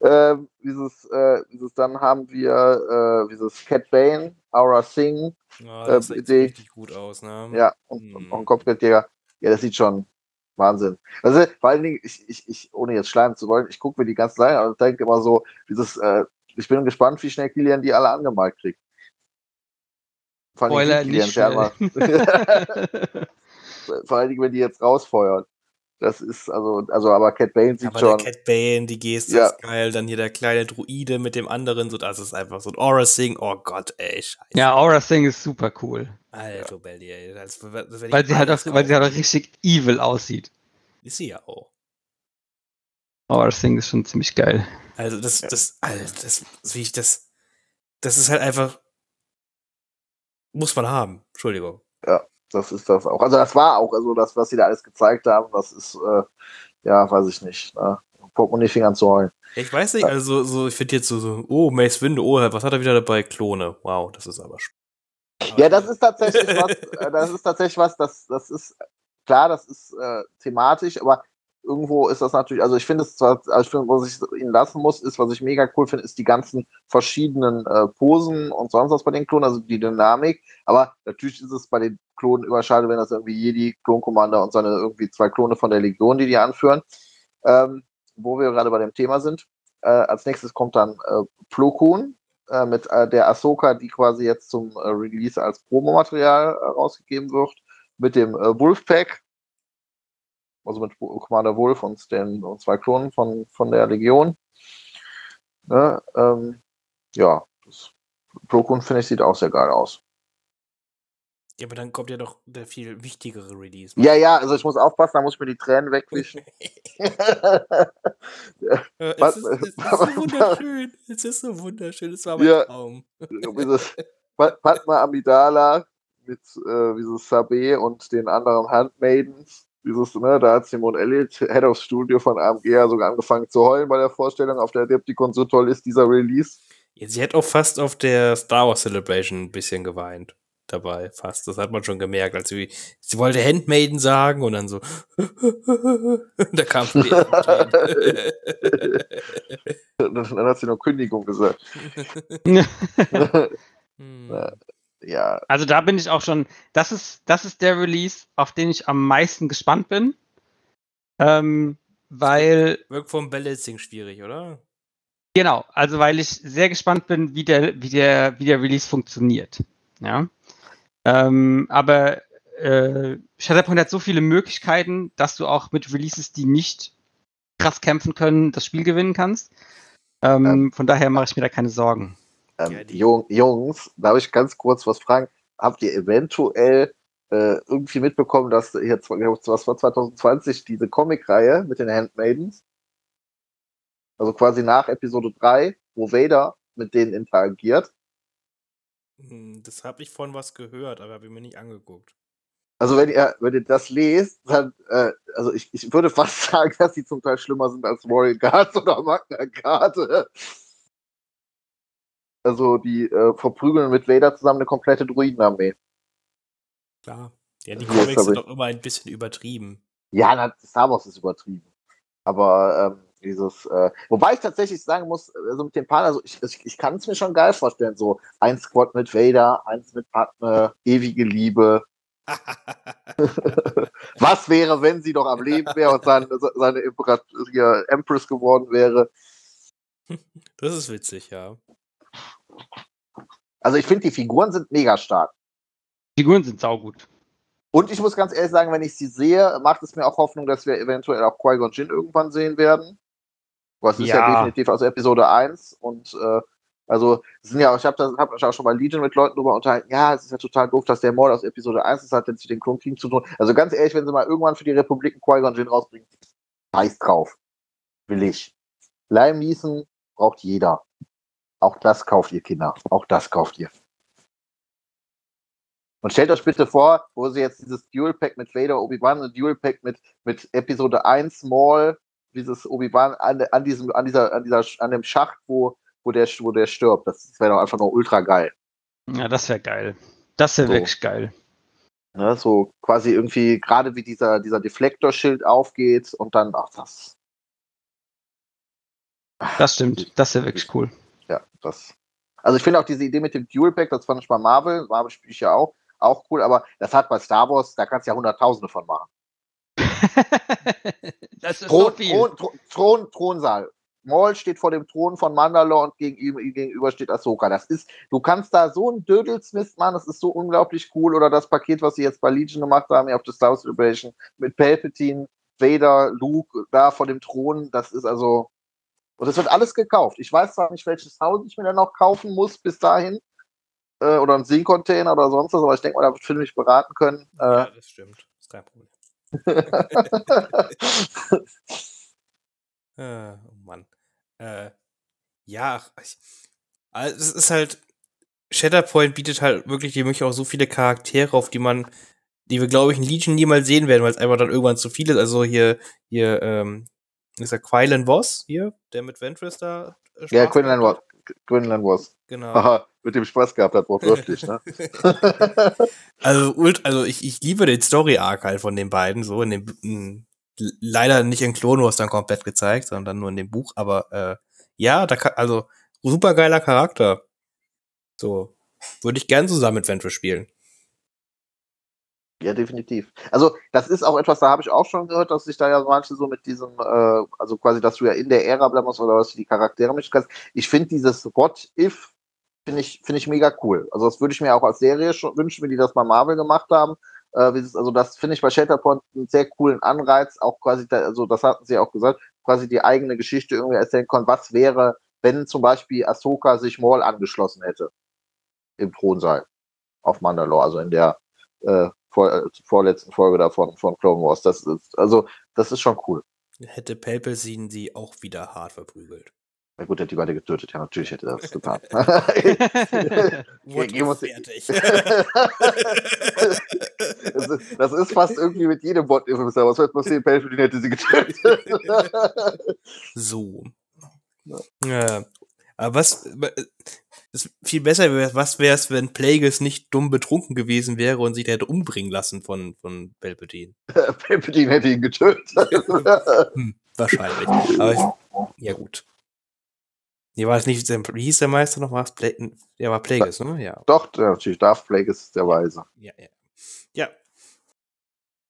Speaker 2: ähm, dieses, äh, dieses, dann haben wir äh, dieses Cat Bane, Aura Singh.
Speaker 1: Ja, das äh, sieht richtig gut aus, ne?
Speaker 2: Ja, und, hm. und, und Kopfgeldjäger. Ja, das sieht schon Wahnsinn. Also vor allen Dingen, ich, ich, ich ohne jetzt schleimen zu wollen, ich gucke mir die ganze Zeit an und denke immer so, dieses, äh, ich bin gespannt, wie schnell Kilian die alle angemalt kriegt.
Speaker 3: Vor allem Kilian, nicht <laughs>
Speaker 2: Vor allen Dingen, wenn die jetzt rausfeuern. Das ist also, also aber Cat Bane sieht aber schon.
Speaker 1: Der Cat Bane, die Geste ja. ist geil. Dann hier der kleine Druide mit dem anderen, so das ist einfach so ein Aura Sing. Oh Gott, ey, scheiße.
Speaker 3: Ja, Aura Sing ist super cool.
Speaker 1: Alter, ja. Belly, ey. Das, das
Speaker 3: weil, sie halt auch, weil sie halt auch richtig evil aussieht.
Speaker 1: Ist sie ja auch.
Speaker 3: Aura Sing ist schon ziemlich geil.
Speaker 1: Also das, das, Alter, das, wie ich das, das ist halt einfach, muss man haben. Entschuldigung.
Speaker 2: Ja das ist das auch. Also das war auch, also das, was sie da alles gezeigt haben, das ist, äh, ja, weiß ich nicht. Ne? Portemonnaie Fingern zu heulen.
Speaker 1: Ich weiß nicht, also so, ich finde jetzt so, so, oh, Mace Windu, oh, was hat er wieder dabei? Klone. Wow, das ist aber.
Speaker 2: Ja, das ist tatsächlich was, äh, das ist tatsächlich was, das, das ist, klar, das ist äh, thematisch, aber irgendwo ist das natürlich, also ich finde es zwar, also was ich ihnen lassen muss, ist, was ich mega cool finde, ist die ganzen verschiedenen äh, Posen und sonst was bei den Klonen, also die Dynamik. Aber natürlich ist es bei den Klonen überschade, wenn das irgendwie Jedi, Klon-Commander und seine irgendwie zwei Klone von der Legion, die die anführen. Ähm, wo wir gerade bei dem Thema sind. Äh, als nächstes kommt dann äh, Plo Koon äh, mit äh, der Ahsoka, die quasi jetzt zum äh, Release als Promomaterial äh, rausgegeben wird, mit dem äh, Wolfpack, also mit Commander Wolf und den und zwei Klonen von, von der Legion. Ne, ähm, ja, das Prokun, finde ich, sieht auch sehr geil aus.
Speaker 1: Ja, aber dann kommt ja doch der viel wichtigere Release.
Speaker 2: Ja, ja, also ich muss aufpassen, da muss ich mir die Tränen wegwischen. <laughs> <laughs>
Speaker 1: es, ist, es ist so wunderschön. Es ist so wunderschön. Es war mein ja, Traum.
Speaker 2: dieses Padma Amidala mit äh, dieses Sabe und den anderen Handmaidens dieses, ne, da hat Simon Elliott, Head of Studio von AMG, ja sogar angefangen zu heulen bei der Vorstellung, auf der Adepticon so toll ist, dieser Release.
Speaker 1: Ja, sie hat auch fast auf der Star Wars Celebration ein bisschen geweint dabei, fast. Das hat man schon gemerkt, als sie, sie wollte Handmaiden sagen und dann so, <laughs> da kam die <laughs>
Speaker 2: Dann hat sie noch Kündigung gesagt. <laughs> hm. Ja.
Speaker 3: Also da bin ich auch schon, das ist, das ist der Release, auf den ich am meisten gespannt bin. Ähm, weil.
Speaker 1: Wirkt vom Balancing schwierig, oder?
Speaker 3: Genau, also weil ich sehr gespannt bin, wie der, wie der, wie der Release funktioniert. Ja. Ähm, aber äh, Shatterpoint hat so viele Möglichkeiten, dass du auch mit Releases, die nicht krass kämpfen können, das Spiel gewinnen kannst. Ähm, von daher mache ich mir da keine Sorgen.
Speaker 2: Ähm, ja, Jungs, darf ich ganz kurz was fragen? Habt ihr eventuell äh, irgendwie mitbekommen, dass jetzt was war 2020 diese Comic-Reihe mit den Handmaidens? Also quasi nach Episode 3, wo Vader mit denen interagiert.
Speaker 1: Hm, das habe ich von was gehört, aber habe ich mir nicht angeguckt.
Speaker 2: Also wenn ihr, wenn ihr das lest, dann, äh, also ich, ich würde <laughs> fast sagen, dass sie zum Teil schlimmer sind als Royal Guards oder Magna Guard. Also die äh, verprügeln mit Vader zusammen eine komplette Druidenarmee.
Speaker 1: Klar. Ja, die Comics sind doch immer ein bisschen übertrieben.
Speaker 2: Ja, na, Star Wars ist übertrieben. Aber ähm, dieses, äh, wobei ich tatsächlich sagen muss, also mit dem Pan, also ich, ich, ich kann es mir schon geil vorstellen, so ein Squad mit Vader, eins mit Padme, ewige Liebe, <laughs> Was wäre, wenn sie doch am Leben wäre und seine, seine Empress geworden wäre?
Speaker 1: Das ist witzig, ja.
Speaker 2: Also ich finde, die Figuren sind mega stark.
Speaker 3: Figuren sind saugut.
Speaker 2: Und ich muss ganz ehrlich sagen, wenn ich sie sehe, macht es mir auch Hoffnung, dass wir eventuell auch Qui-Gon Jinn irgendwann sehen werden. Was ist ja, definitiv aus Episode 1 und äh, also, sind ja, ich habe hab mich auch schon bei Legion mit Leuten drüber unterhalten, ja, es ist ja total doof, dass der Mord aus Episode 1 ist, hat jetzt mit den King zu tun. Also ganz ehrlich, wenn sie mal irgendwann für die Republik einen Qui-Gon Jinn rausbringen, scheiß drauf. Will ich. Lime Neeson braucht jeder. Auch das kauft ihr, Kinder. Auch das kauft ihr. Und stellt euch bitte vor, wo sie jetzt dieses Dual Pack mit Vader, Obi-Wan und Dual Pack mit, mit Episode 1 Maul, dieses Obi-Wan an, an diesem, an dieser, an dieser, an dem Schacht, wo wo der, wo der stirbt. Das wäre doch einfach nur ultra geil.
Speaker 3: Ja, das wäre geil. Das wäre so. wirklich geil.
Speaker 2: Ja, so quasi irgendwie, gerade wie dieser, dieser Deflektorschild aufgeht und dann, ach, das.
Speaker 3: Das stimmt, das wäre wirklich cool.
Speaker 2: Ja, das. Also ich finde auch diese Idee mit dem Dual Pack, das fand ich bei Marvel, Marvel spiele ich ja auch, auch cool, aber das hat bei Star Wars, da kannst du ja hunderttausende von machen. <laughs> das ist Thron, so viel. Thron, Thron, Thronsaal. Maul steht vor dem Thron von Mandalore und gegenüber, gegenüber steht Ahsoka. Das ist, du kannst da so ein Dödelsmist machen, das ist so unglaublich cool. Oder das Paket, was sie jetzt bei Legion gemacht haben, auf der Star Wars Celebration, mit Palpatine, Vader, Luke, da vor dem Thron, das ist also, und das wird alles gekauft. Ich weiß zwar nicht, welches Haus ich mir dann noch kaufen muss bis dahin, äh, oder ein Sing-Container oder sonst was, aber ich denke mal, da wird Phil mich beraten können.
Speaker 1: Äh, ja, das stimmt. Das ist kein Problem. äh, <laughs> <laughs> oh Mann. Äh, ja, ich, also es ist halt, Shatterpoint bietet halt wirklich die Möglichkeit auch so viele Charaktere, auf die man, die wir, glaube ich, in Legion niemals sehen werden, weil es einfach dann irgendwann zu viel ist. Also hier, hier, ähm, ist der Quailen Voss hier, der mit Ventress da.
Speaker 2: Äh, ja, Quinlan Voss. Quinlan Voss. Genau. Aha, mit dem Spaß gehabt hat, wortwörtlich, ne? <laughs>
Speaker 1: also, also ich, ich liebe den Story-Arc halt von den beiden, so in dem, in, leider nicht in Clone Wars dann komplett gezeigt, sondern nur in dem Buch, aber äh, ja, da kann, also super geiler Charakter. So, würde ich gern zusammen mit Venture spielen.
Speaker 2: Ja, definitiv. Also, das ist auch etwas, da habe ich auch schon gehört, dass sich da ja manche so mit diesem, äh, also quasi, dass du ja in der Ära bleiben musst oder was die Charaktere mischen kannst. Ich finde dieses What If, finde ich, finde ich mega cool. Also, das würde ich mir auch als Serie schon wünschen, wie die das bei Marvel gemacht haben. Äh, also das finde ich bei Shelterpoint einen sehr coolen Anreiz, auch quasi, da, also das hatten sie auch gesagt, quasi die eigene Geschichte irgendwie erzählen können, was wäre, wenn zum Beispiel Ahsoka sich Maul angeschlossen hätte im Thronsaal auf Mandalore, also in der äh, vor, äh, vorletzten Folge davon von Clone Wars. Das ist, also, das ist schon cool.
Speaker 1: Hätte Palpatine sie auch wieder hart verprügelt.
Speaker 2: Na gut, hat die beide getötet. Ja, natürlich hätte er das getan. <laughs> <laughs>
Speaker 1: Geh uns fertig. <laughs>
Speaker 2: das, ist, das, ist, fast irgendwie mit jedem Bot Was wird passieren? Palpatine hätte sie getötet.
Speaker 1: so. Ja. Aber was ist viel besser wäre, was wäre es, wenn Plagueis nicht dumm betrunken gewesen wäre und sich hätte umbringen lassen von, von Palpatine? <laughs>
Speaker 2: Palpatine hätte ihn getötet. <laughs>
Speaker 1: hm, wahrscheinlich. <laughs> Aber ich, ja gut. Nee, war es nicht, wie hieß der Meister noch? War es Pla ja, war Plagueis, ne? Ja.
Speaker 2: Doch, natürlich, Darth Plagueis ist der Weise.
Speaker 1: Ja, ja. Ja.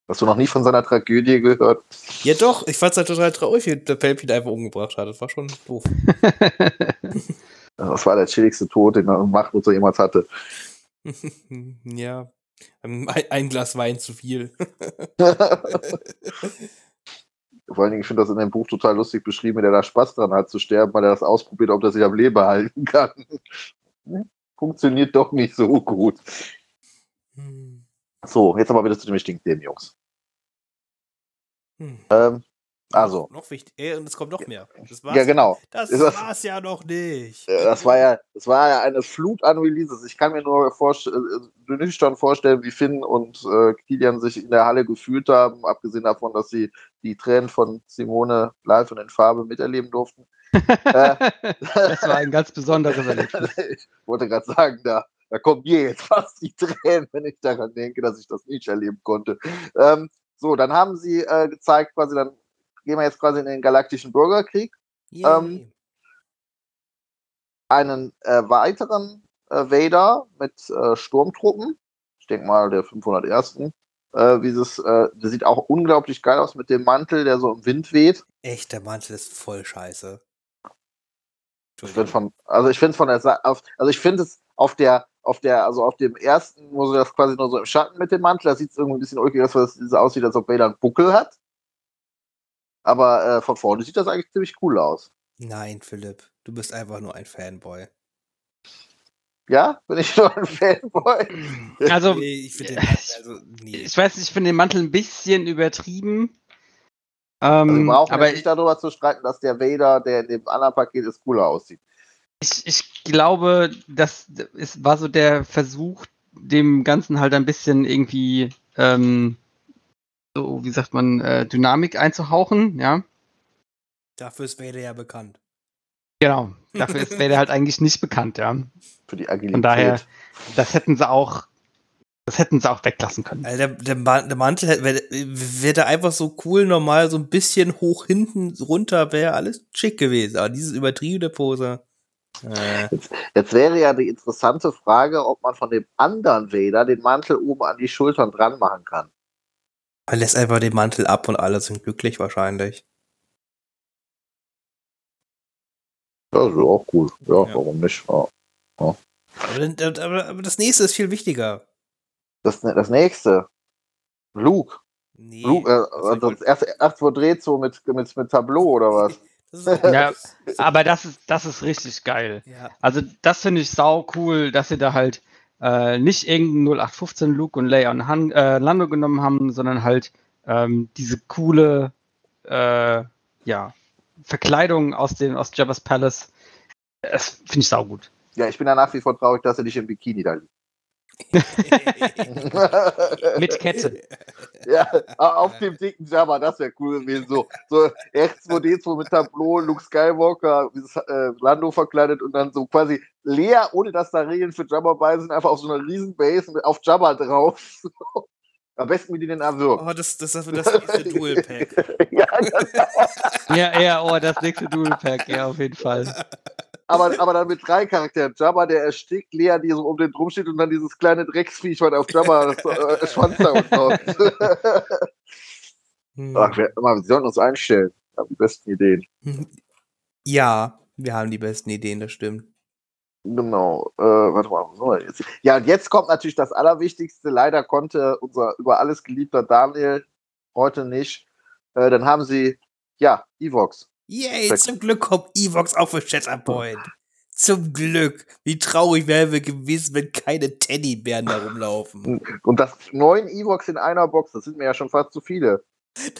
Speaker 2: Hast du noch nie von seiner Tragödie gehört?
Speaker 1: Ja, doch, ich fand es halt total traurig, wie der Palpatine einfach umgebracht hat. Das war schon doof.
Speaker 2: Das war der chilligste Tod, den er Machtnutzer jemals hatte. <laughs>
Speaker 1: ja. Ein, Glas Wein zu viel. <laughs>
Speaker 2: Vor allen Dingen, ich finde das in dem Buch total lustig beschrieben, der da Spaß dran hat zu sterben, weil er das ausprobiert, ob er sich am Leben halten kann. <laughs> Funktioniert doch nicht so gut. Hm. So, jetzt aber wieder zu den wichtigen Themen, Jungs. Hm. Ähm, also.
Speaker 1: Noch wichtig. Ey, und es kommt noch mehr.
Speaker 2: Das war's, ja, genau.
Speaker 1: Das, das war's ja noch nicht.
Speaker 2: Das war ja, das war ja eine Flut an Releases. Ich kann mir nur vorst äh, nüchtern vorstellen, wie Finn und äh, Kilian sich in der Halle gefühlt haben, abgesehen davon, dass sie die Tränen von Simone live und in Farbe miterleben durften. <laughs>
Speaker 3: äh, das war ein ganz besonderes Erlebnis. <laughs>
Speaker 2: ich wollte gerade sagen, da, da kommen mir jetzt fast die Tränen, wenn ich daran denke, dass ich das nicht erleben konnte. Ähm, so, dann haben sie äh, gezeigt, quasi dann gehen wir jetzt quasi in den galaktischen Bürgerkrieg. Ähm, einen äh, weiteren äh, Vader mit äh, Sturmtruppen. Ich denke mal, der 501. Äh, dieses, äh, der sieht auch unglaublich geil aus mit dem Mantel, der so im Wind weht.
Speaker 1: Echt, der Mantel ist voll scheiße.
Speaker 2: Ich von, also ich finde es von der Seite, also ich finde es auf der, auf der, also auf dem ersten, wo sie das quasi nur so im Schatten mit dem Mantel, da sieht es irgendwie ein bisschen ulkig aus, weil es aussieht, als ob Vader einen Buckel hat. Aber äh, von vorne sieht das eigentlich ziemlich cool aus.
Speaker 1: Nein, Philipp, du bist einfach nur ein Fanboy.
Speaker 2: Ja, bin ich <laughs> nur ein Fanboy? <laughs>
Speaker 3: Also, nee, ich, den, also, nee. ich weiß nicht, ich finde den Mantel ein bisschen übertrieben.
Speaker 2: Ähm, also wir brauchen aber nicht darüber zu streiten, dass der Vader, der in dem anderen Paket ist, cooler aussieht.
Speaker 3: Ich, ich glaube, das ist, war so der Versuch, dem Ganzen halt ein bisschen irgendwie ähm, so, wie sagt man, äh, Dynamik einzuhauchen, ja.
Speaker 1: Dafür ist Vader ja bekannt.
Speaker 3: Genau, dafür ist Vader halt eigentlich nicht bekannt, ja.
Speaker 2: Für die Agilität.
Speaker 3: Von daher, das hätten sie auch, das hätten sie auch weglassen können.
Speaker 1: Also der, der, der Mantel wäre wär da einfach so cool, normal, so ein bisschen hoch hinten runter, wäre alles schick gewesen. Aber dieses übertriebene Pose.
Speaker 2: Äh. Jetzt, jetzt, wäre ja die interessante Frage, ob man von dem anderen Vader den Mantel oben an die Schultern dran machen kann.
Speaker 1: Er lässt einfach den Mantel ab und alle sind glücklich wahrscheinlich.
Speaker 2: Ja, das ist auch cool. Ja, ja. warum nicht? Ja.
Speaker 1: Ja. Aber, aber, aber, das nächste ist viel wichtiger.
Speaker 2: Das, das nächste? Luke. Nee, Luke, äh, also das erste erst verdreht so mit, mit, mit Tableau oder was? <laughs>
Speaker 3: ja, aber das ist, das ist richtig geil. Ja. Also, das finde ich sau cool, dass sie da halt äh, nicht irgendeinen 0815 Luke und Leia und Han, äh, Lando genommen haben, sondern halt ähm, diese coole äh, ja, Verkleidung aus dem aus Jabba's Palace. Das finde ich saugut.
Speaker 2: Ja, ich bin ja nach wie vor traurig, dass er nicht im Bikini da liegt. <laughs>
Speaker 3: Mit Kette.
Speaker 2: Ja, auf dem dicken Jabba, das wäre cool gewesen. So, so R2D2 mit Tableau, Luke Skywalker, äh, Lando verkleidet und dann so quasi leer, ohne dass da Regeln für Jabba bei sind, einfach auf so einer riesen Base auf Jabba drauf. <laughs> Am besten wie die den erwürgt.
Speaker 1: Oh, das, das, das, das nächste <laughs> Dual Pack.
Speaker 3: ja, ja, ja, oh, das nächste Dual Pack, ja, auf jeden Fall
Speaker 2: aber, aber dann mit drei Charakteren. Jabba, der erstickt, Lea, die so um den drum steht und dann dieses kleine Drecksviech, was auf Jabba <laughs> äh, Schwanz da unten <laughs> hm. Ach, wir, wir sollten uns einstellen. Wir haben die besten Ideen.
Speaker 1: Ja, wir haben die besten Ideen, das stimmt.
Speaker 2: Genau. Äh, warte mal, was wir jetzt? Ja, und jetzt kommt natürlich das Allerwichtigste. Leider konnte unser über alles geliebter Daniel heute nicht. Äh, dann haben sie, ja, Evox.
Speaker 1: Yay, zum Glück kommt Evox auf für Shatterpoint. Zum Glück. Wie traurig wären wir gewesen, wenn keine Teddybären da rumlaufen.
Speaker 2: Und das neun Evox in einer Box, das sind mir ja schon fast zu viele.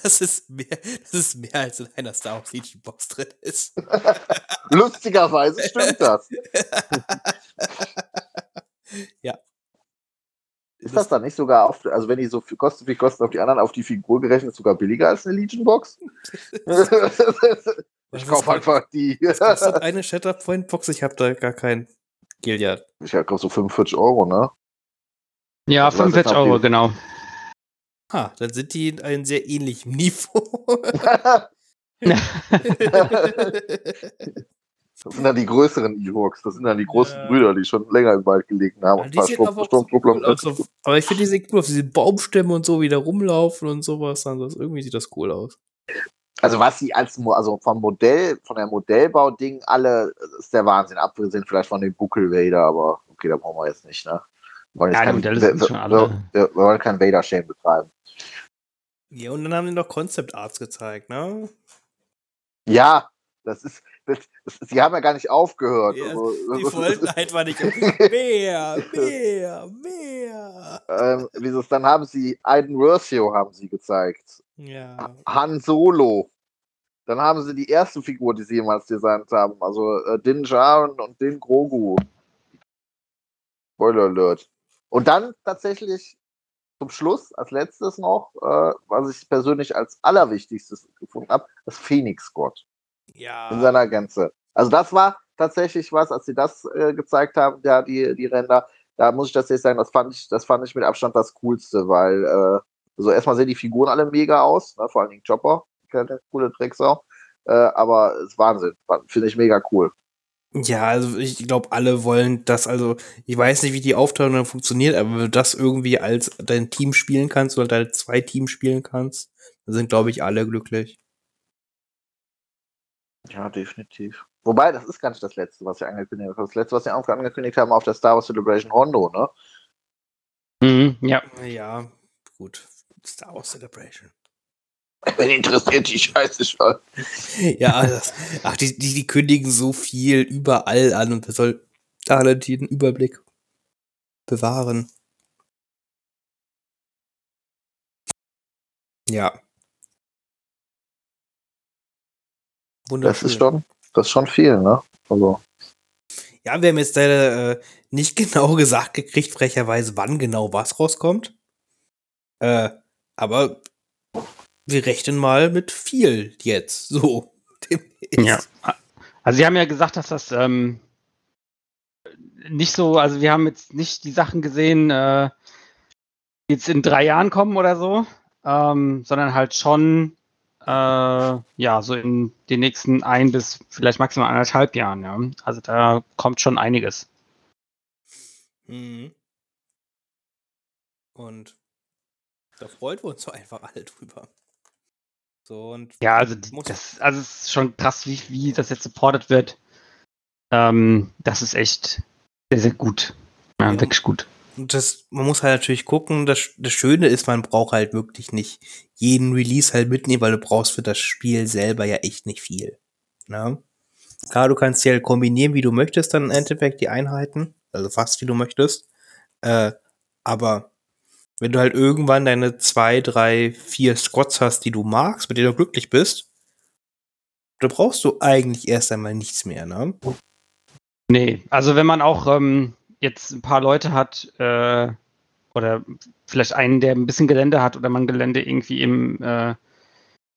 Speaker 1: Das ist mehr, das ist mehr als in einer Star Wars Legion Box drin ist. <laughs>
Speaker 2: Lustigerweise stimmt das. <laughs>
Speaker 1: ja.
Speaker 2: Ist das dann nicht sogar auf, also wenn die so viel kosten, wie kosten auf die anderen auf die Figur gerechnet, sogar billiger als eine Legion Box? <laughs> ich kaufe einfach die.
Speaker 1: Was kostet eine Shatterpoint Box? Ich habe da gar kein Gilead.
Speaker 2: Ich habe so 45 Euro, ne?
Speaker 3: Ja, also 45 Euro, genau.
Speaker 1: Ah, dann sind die in einem sehr ähnlichen Niveau. <laughs> <laughs>
Speaker 2: Das sind dann die größeren Ewoks, das sind dann die großen ja. Brüder, die schon länger im Wald gelegen haben.
Speaker 1: Ja, und Sturm, Sturmtruppler cool also, aber ich finde, die sehen cool aus, diese Baumstämme und so wieder rumlaufen und sowas. Also irgendwie sieht das cool aus.
Speaker 2: Also was sie als also vom Modell, von der Modellbau-Ding alle, ist der Wahnsinn. Abgesehen vielleicht von dem Buckel Vader, aber okay, da brauchen wir jetzt nicht, ne? Wollen ja, die Modelle sind schon alle. Wir, wollen keinen Vader-Shame betreiben.
Speaker 1: Ja, und dann haben die noch Concept Arts gezeigt, ne?
Speaker 2: Ja, das ist, sie haben ja gar nicht aufgehört.
Speaker 1: Ja, also, die wollten einfach nicht <laughs> mehr, mehr, mehr.
Speaker 2: Ähm, wie dann haben sie Aiden Versio haben sie gezeigt.
Speaker 1: Ja.
Speaker 2: Han Solo. Dann haben sie die erste Figur, die sie jemals designt haben, also äh, Din Djarin und Din Grogu. Spoiler Alert. Und dann tatsächlich zum Schluss, als letztes noch, äh, was ich persönlich als allerwichtigstes gefunden habe, das Phoenix-Gott.
Speaker 1: Ja.
Speaker 2: In seiner Gänze. Also das war tatsächlich was, als sie das äh, gezeigt haben, ja, die, die Ränder, da muss ich tatsächlich sagen, das fand ich, das fand ich mit Abstand das Coolste, weil äh, also erstmal sehen die Figuren alle mega aus, ne, vor allen Dingen Chopper keine coole Drecksau. Äh, aber es ist Wahnsinn. Finde ich mega cool.
Speaker 1: Ja, also ich glaube, alle wollen das, also ich weiß nicht, wie die Aufteilung dann funktioniert, aber wenn du das irgendwie als dein Team spielen kannst oder deine zwei Teams spielen kannst, dann sind, glaube ich, alle glücklich.
Speaker 2: Ja, definitiv. Wobei, das ist gar nicht das letzte, was sie angekündigt haben. Das letzte, was sie angekündigt haben, auf der Star Wars Celebration Hondo, ne?
Speaker 3: Mhm, ja.
Speaker 1: Ja, gut. Star Wars Celebration.
Speaker 2: Wen interessiert die Scheiße schon? <laughs>
Speaker 1: Ja, das, ach, die, die, die kündigen so viel überall an und wer soll da den Überblick bewahren? Ja.
Speaker 2: Wunderschön. Das ist schon, das ist schon viel, ne? Also.
Speaker 1: Ja, wir haben jetzt leider äh, nicht <laughs> genau gesagt gekriegt, frecherweise, wann genau was rauskommt. Äh, aber wir rechnen mal mit viel jetzt. So. <laughs>
Speaker 3: Ja. Also sie haben ja gesagt, dass das ähm, nicht so, also wir haben jetzt nicht die Sachen gesehen, äh, die jetzt in drei Jahren kommen oder so, ähm, sondern halt schon äh, ja, so in den nächsten ein bis vielleicht maximal anderthalb Jahren, ja. Also da kommt schon einiges.
Speaker 1: Mhm. Und da freuen wir uns so einfach alle drüber. So, und
Speaker 3: ja, also das, also es ist schon krass, wie, wie das jetzt supported wird. Ähm, das ist echt sehr, sehr gut. Ja, ja. wirklich gut.
Speaker 1: Das, man muss halt natürlich gucken, das, das Schöne ist, man braucht halt wirklich nicht jeden Release halt mitnehmen, weil du brauchst für das Spiel selber ja echt nicht viel. Ne? Klar, du kannst ja halt kombinieren, wie du möchtest, dann im Endeffekt die Einheiten, also fast wie du möchtest. Äh, aber wenn du halt irgendwann deine zwei, drei, vier Squads hast, die du magst, mit denen du glücklich bist, da brauchst du eigentlich erst einmal nichts mehr, ne?
Speaker 3: Nee, also wenn man auch ähm, jetzt ein paar Leute hat, äh, oder vielleicht einen, der ein bisschen Gelände hat oder man Gelände irgendwie im, äh,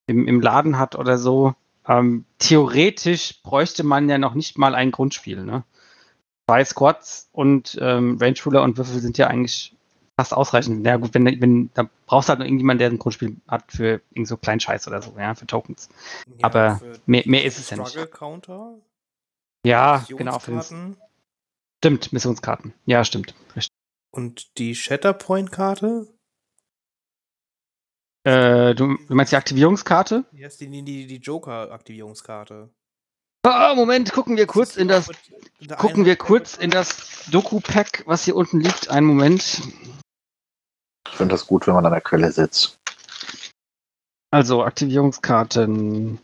Speaker 3: im, im Laden hat oder so, ähm, theoretisch bräuchte man ja noch nicht mal ein Grundspiel, ne? Zwei Squads und ähm, Range Ruler und Würfel sind ja eigentlich fast ausreichend. Ja gut, wenn, wenn da brauchst du halt noch irgendjemand, der ein Grundspiel hat für irgend so kleinen Scheiß oder so, ja, für Tokens. Ja, Aber für mehr, mehr ist es ja nicht.
Speaker 1: Counter?
Speaker 3: Ja, genau. Für stimmt, Missionskarten. Ja, stimmt. Richtig.
Speaker 1: Und die Shatterpoint-Karte?
Speaker 3: Äh, du, du, meinst die Aktivierungskarte?
Speaker 1: Ja, ist die, die, die Joker-Aktivierungskarte.
Speaker 3: Ah, Moment, gucken wir kurz in das gucken wir kurz in das Doku-Pack, was hier unten liegt. Einen Moment.
Speaker 2: Ich finde das gut, wenn man an der Quelle sitzt.
Speaker 3: Also, Aktivierungskarten.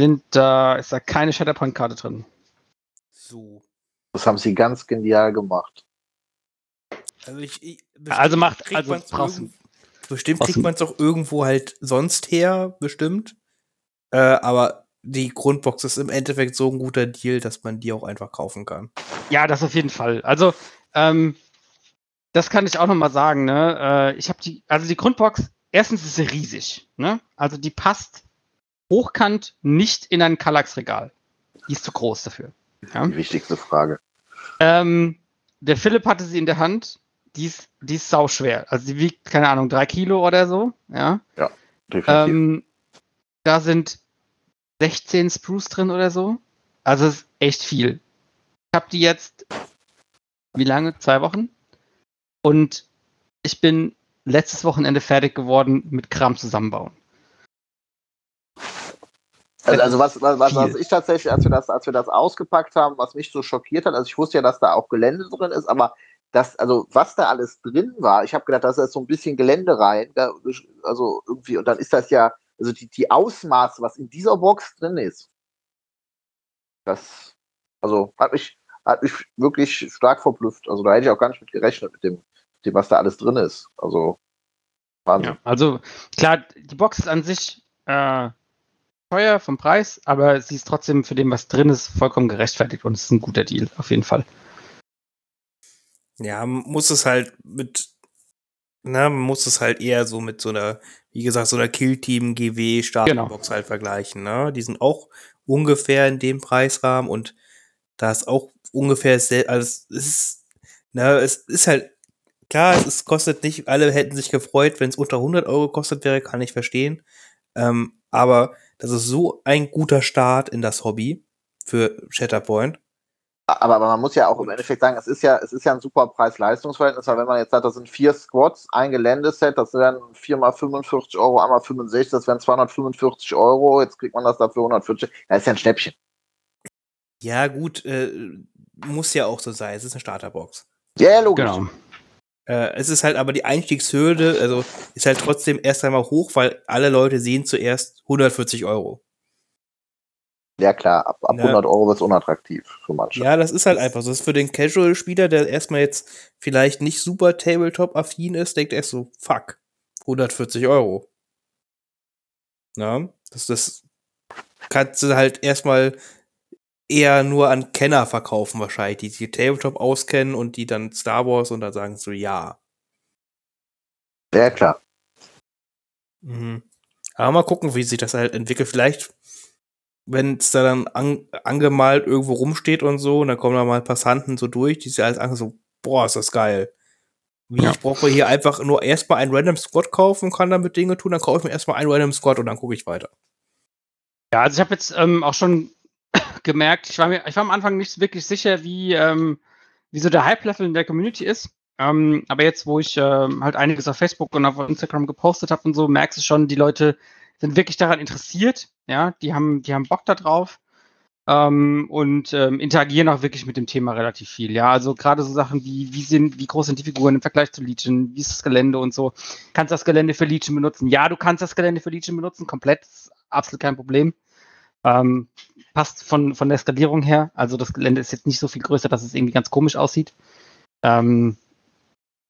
Speaker 3: Sind da, ist da keine Shatterpoint-Karte drin.
Speaker 1: So.
Speaker 2: Das haben sie ganz genial gemacht.
Speaker 1: Also, ich, ich
Speaker 3: also macht, also
Speaker 1: brauchst Bestimmt kriegt man es auch irgendwo halt sonst her, bestimmt. Äh, aber die Grundbox ist im Endeffekt so ein guter Deal, dass man die auch einfach kaufen kann.
Speaker 3: Ja, das auf jeden Fall. Also, ähm, das kann ich auch nochmal sagen, ne? Äh, ich habe die, also die Grundbox, erstens ist sie riesig, ne? Also die passt hochkant nicht in ein Kallax-Regal. Die ist zu groß dafür.
Speaker 2: Ja? Die wichtigste Frage.
Speaker 3: Ähm, der Philipp hatte sie in der Hand. Die ist, die ist sau schwer. Also die wiegt, keine Ahnung, drei Kilo oder so. Ja,
Speaker 2: ja
Speaker 3: definitiv. Ähm, da sind 16 Spruce drin oder so. Also es ist echt viel. Ich habe die jetzt, wie lange? Zwei Wochen? Und ich bin letztes Wochenende fertig geworden mit Kram zusammenbauen.
Speaker 2: Also, also was, was, was, was, ich tatsächlich, als wir, das, als wir das ausgepackt haben, was mich so schockiert hat, also ich wusste ja, dass da auch Gelände drin ist, aber das, also was da alles drin war, ich habe gedacht, da ist so ein bisschen Gelände rein, da, also irgendwie, und dann ist das ja, also die, die Ausmaße, was in dieser Box drin ist, das, also hat mich, hat mich wirklich stark verblüfft. Also da hätte ich auch gar nicht mit gerechnet, mit dem, mit dem was da alles drin ist. Also
Speaker 3: Wahnsinn. Ja, also klar, die Box ist an sich äh, teuer vom Preis, aber sie ist trotzdem für dem, was drin ist, vollkommen gerechtfertigt und es ist ein guter Deal, auf jeden Fall.
Speaker 1: Ja, man muss es halt mit, na, man muss es halt eher so mit so einer, wie gesagt, so einer Kill-Team GW Starterbox genau. halt vergleichen, ne? Die sind auch ungefähr in dem Preisrahmen und da ist auch ungefähr, also es ist, na, es ist halt, klar, es ist, kostet nicht, alle hätten sich gefreut, wenn es unter 100 Euro kostet wäre, kann ich verstehen, ähm, aber das ist so ein guter Start in das Hobby für Shatterpoint.
Speaker 2: Aber, aber man muss ja auch im Endeffekt sagen, es ist ja, es ist ja ein super Preis-Leistungsverhältnis, weil wenn man jetzt sagt, das sind vier Squats, ein Geländeset, das wären viermal 45 Euro, einmal 65, das wären 245 Euro, jetzt kriegt man das dafür 140, das ist ja ein Schnäppchen.
Speaker 1: Ja, gut, äh, muss ja auch so sein, es ist eine Starterbox.
Speaker 2: Ja, ja logisch. Genau.
Speaker 1: Äh, es ist halt aber die Einstiegshürde, also ist halt trotzdem erst einmal hoch, weil alle Leute sehen zuerst 140 Euro.
Speaker 2: Ja klar, ab, ab ja. 100 Euro wird es unattraktiv für manche.
Speaker 1: Ja, das ist halt einfach so. Das ist für den Casual-Spieler, der erstmal jetzt vielleicht nicht super Tabletop-affin ist, denkt er so, fuck, 140 Euro. Na, das, das kannst du halt erstmal eher nur an Kenner verkaufen wahrscheinlich, die die Tabletop auskennen und die dann Star Wars und dann sagen so, ja.
Speaker 2: Ja, klar.
Speaker 1: Mhm. Aber mal gucken, wie sich das halt entwickelt. Vielleicht wenn es da dann an, angemalt irgendwo rumsteht und so, und dann kommen da mal Passanten so durch, die sich alles an so, boah, ist das geil. Wie, ja. ich brauche hier einfach nur erstmal einen Random Squad kaufen kann damit Dinge tun, dann kaufe ich mir erstmal einen Random Squad und dann gucke ich weiter.
Speaker 3: Ja, also ich habe jetzt ähm, auch schon gemerkt, ich war mir, ich war am Anfang nicht wirklich sicher, wie, ähm, wie so der Hype-Level in der Community ist. Ähm, aber jetzt, wo ich ähm, halt einiges auf Facebook und auf Instagram gepostet habe und so, merkst du schon, die Leute sind wirklich daran interessiert, ja, die haben, die haben Bock da drauf. Ähm, und ähm, interagieren auch wirklich mit dem Thema relativ viel, ja, also gerade so Sachen wie, wie sind, wie groß sind die Figuren im Vergleich zu Legion, wie ist das Gelände und so, kannst du das Gelände für Legion benutzen? Ja, du kannst das Gelände für Legion benutzen, komplett, absolut kein Problem. Passt von, von der Skalierung her, also das Gelände ist jetzt nicht so viel größer, dass es irgendwie ganz komisch aussieht. Ähm,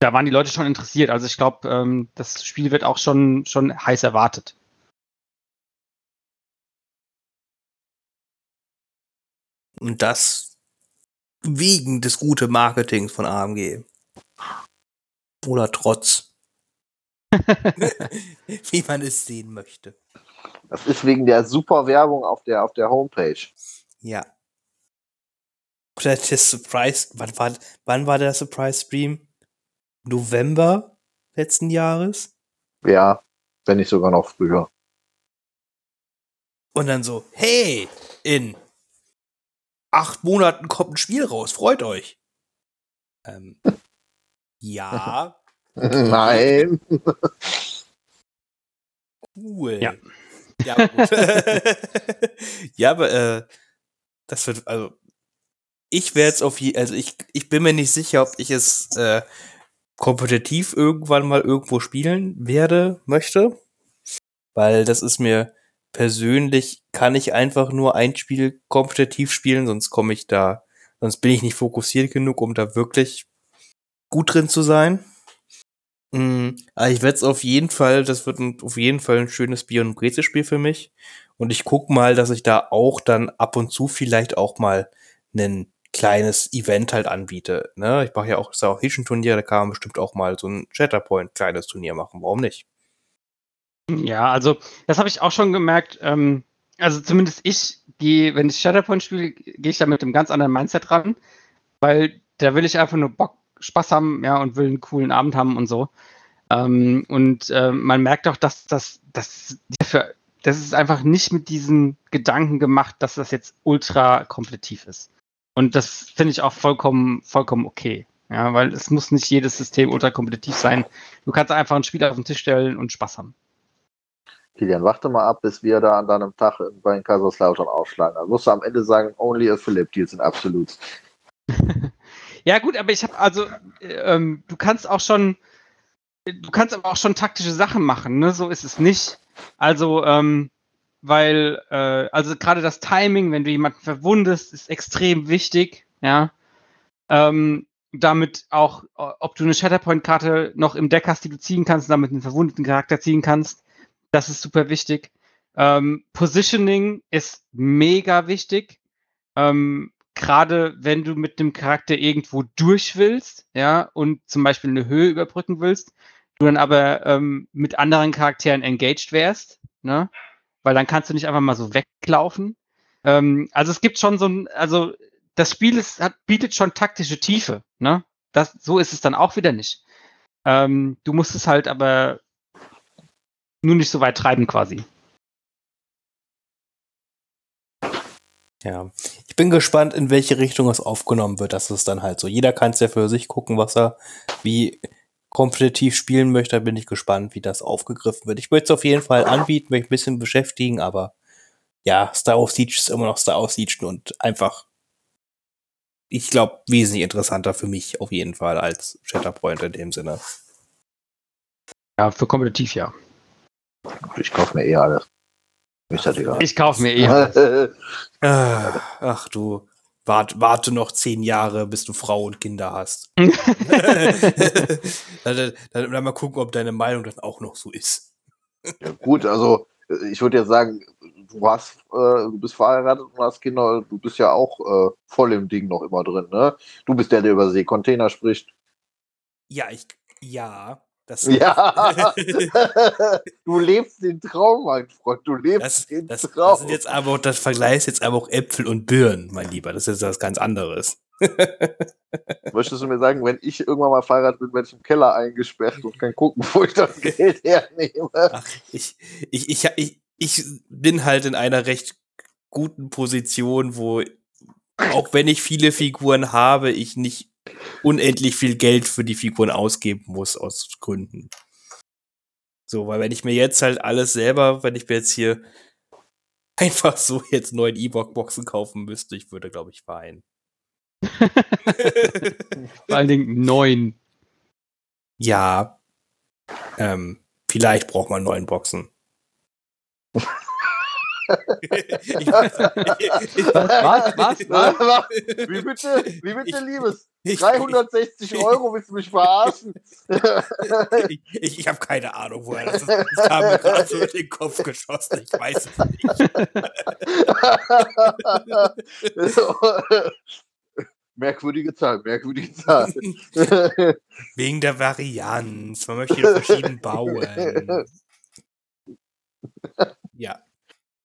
Speaker 3: da waren die Leute schon interessiert. Also ich glaube, ähm, das Spiel wird auch schon, schon heiß erwartet.
Speaker 1: Und das wegen des guten Marketings von AMG. Oder trotz. <laughs> <laughs> Wie man es sehen möchte.
Speaker 2: Das ist wegen der super Werbung auf der, auf der Homepage.
Speaker 1: Ja. Oder der Surprise, wann war, wann war der Surprise Stream? November letzten Jahres?
Speaker 2: Ja, wenn nicht sogar noch früher.
Speaker 1: Und dann so, hey, in acht Monaten kommt ein Spiel raus, freut euch. Ähm, <laughs> ja.
Speaker 2: Nein.
Speaker 1: Cool.
Speaker 3: Ja.
Speaker 1: Ja, <laughs> ja aber äh, das wird, also ich werde es auf je, also ich, ich bin mir nicht sicher, ob ich es äh, kompetitiv irgendwann mal irgendwo spielen werde, möchte. Weil das ist mir persönlich kann ich einfach nur ein Spiel kompetitiv spielen, sonst komme ich da, sonst bin ich nicht fokussiert genug, um da wirklich gut drin zu sein. Mhm. Aber ich werde es auf jeden Fall, das wird ein, auf jeden Fall ein schönes Bier- und Brezel-Spiel für mich. Und ich guck mal, dass ich da auch dann ab und zu vielleicht auch mal ein kleines Event halt anbiete. Ne? Ich mache ja auch South Asian Turnier, da kann man bestimmt auch mal so ein Chatterpoint kleines Turnier machen. Warum nicht?
Speaker 3: Ja, also das habe ich auch schon gemerkt. Ähm, also zumindest ich, die, wenn ich Shatterpoint spiele, gehe ich da mit einem ganz anderen Mindset ran, weil da will ich einfach nur Bock, Spaß haben, ja, und will einen coolen Abend haben und so. Ähm, und äh, man merkt auch, dass das, das, das ist einfach nicht mit diesen Gedanken gemacht, dass das jetzt ultra kompetitiv ist. Und das finde ich auch vollkommen, vollkommen okay. Ja, weil es muss nicht jedes System ultra kompetitiv sein. Du kannst einfach ein Spiel auf den Tisch stellen und Spaß haben.
Speaker 2: Kilian, warte mal ab, bis wir da an deinem Tag bei Kaiserslautern aufschlagen. Dann musst du am Ende sagen, only a Philip deals in Absolutes. <laughs>
Speaker 3: Ja, gut, aber ich habe also, ähm, du kannst auch schon, du kannst aber auch schon taktische Sachen machen, ne? So ist es nicht. Also, ähm, weil, äh, also gerade das Timing, wenn du jemanden verwundest, ist extrem wichtig, ja. Ähm, damit auch, ob du eine Shatterpoint-Karte noch im Deck hast, die du ziehen kannst, damit einen verwundeten Charakter ziehen kannst, das ist super wichtig. Ähm, Positioning ist mega wichtig. Ähm, Gerade wenn du mit dem Charakter irgendwo durch willst, ja, und zum Beispiel eine Höhe überbrücken willst, du dann aber ähm, mit anderen Charakteren engaged wärst, ne? Weil dann kannst du nicht einfach mal so weglaufen. Ähm, also es gibt schon so ein, also das Spiel ist, hat, bietet schon taktische Tiefe, ne? Das, so ist es dann auch wieder nicht. Ähm, du musst es halt aber nur nicht so weit treiben quasi.
Speaker 1: Ja, ich bin gespannt, in welche Richtung es aufgenommen wird. Das ist dann halt so. Jeder kann es ja für sich gucken, was er wie kompetitiv spielen möchte. Da bin ich gespannt, wie das aufgegriffen wird. Ich möchte es auf jeden Fall anbieten, mich ein bisschen beschäftigen, aber ja, Star Wars Siege ist immer noch Star Wars Siege und einfach, ich glaube, wesentlich interessanter für mich auf jeden Fall als Shatterpoint in dem Sinne.
Speaker 3: Ja, für kompetitiv ja.
Speaker 2: Ich kaufe mir eh alles.
Speaker 3: Ich kaufe mir eh.
Speaker 1: Ah, ach du, wart, warte noch zehn Jahre, bis du Frau und Kinder hast. <laughs> dann, dann, dann, mal gucken, ob deine Meinung dann auch noch so ist.
Speaker 2: Ja, gut, also ich würde jetzt sagen, du hast, äh, du bist verheiratet und hast Kinder, du bist ja auch äh, voll im Ding noch immer drin, ne? Du bist der, der über Seekontainer spricht.
Speaker 1: Ja, ich, ja,
Speaker 2: das ja, <laughs> du lebst den Traum, mein Freund. Du lebst
Speaker 1: das,
Speaker 2: den
Speaker 1: das,
Speaker 2: Traum. Das
Speaker 1: sind jetzt aber das Vergleich ist jetzt aber auch Äpfel und Birnen, mein Lieber. Das ist was ganz anderes. <laughs>
Speaker 2: Möchtest du mir sagen, wenn ich irgendwann mal verheiratet bin, werde ich im Keller eingesperrt und kann gucken, wo ich das Geld hernehme? Ach,
Speaker 1: ich, ich, ich, ich, ich bin halt in einer recht guten Position, wo auch wenn ich viele Figuren habe, ich nicht unendlich viel Geld für die Figuren ausgeben muss, aus Gründen. So, weil wenn ich mir jetzt halt alles selber, wenn ich mir jetzt hier <laughs> einfach so jetzt neuen E-Book-Boxen kaufen müsste, ich würde, glaube ich, weinen. <laughs>
Speaker 3: Vor allen Dingen neun.
Speaker 1: Ja. Ähm, vielleicht braucht man neun Boxen <laughs> <laughs>
Speaker 2: was, was, <laughs> was? Wie bitte, wie bitte, Liebes? 360 Euro willst du mich verarschen? <laughs>
Speaker 1: ich ich, ich habe keine Ahnung, woher das ist. Das kam mir gerade so in den Kopf geschossen. Ich weiß es nicht.
Speaker 2: merkwürdige Zahl, merkwürdige Zahl.
Speaker 1: Wegen der Varianz. Man möchte hier verschieden bauen. Ja.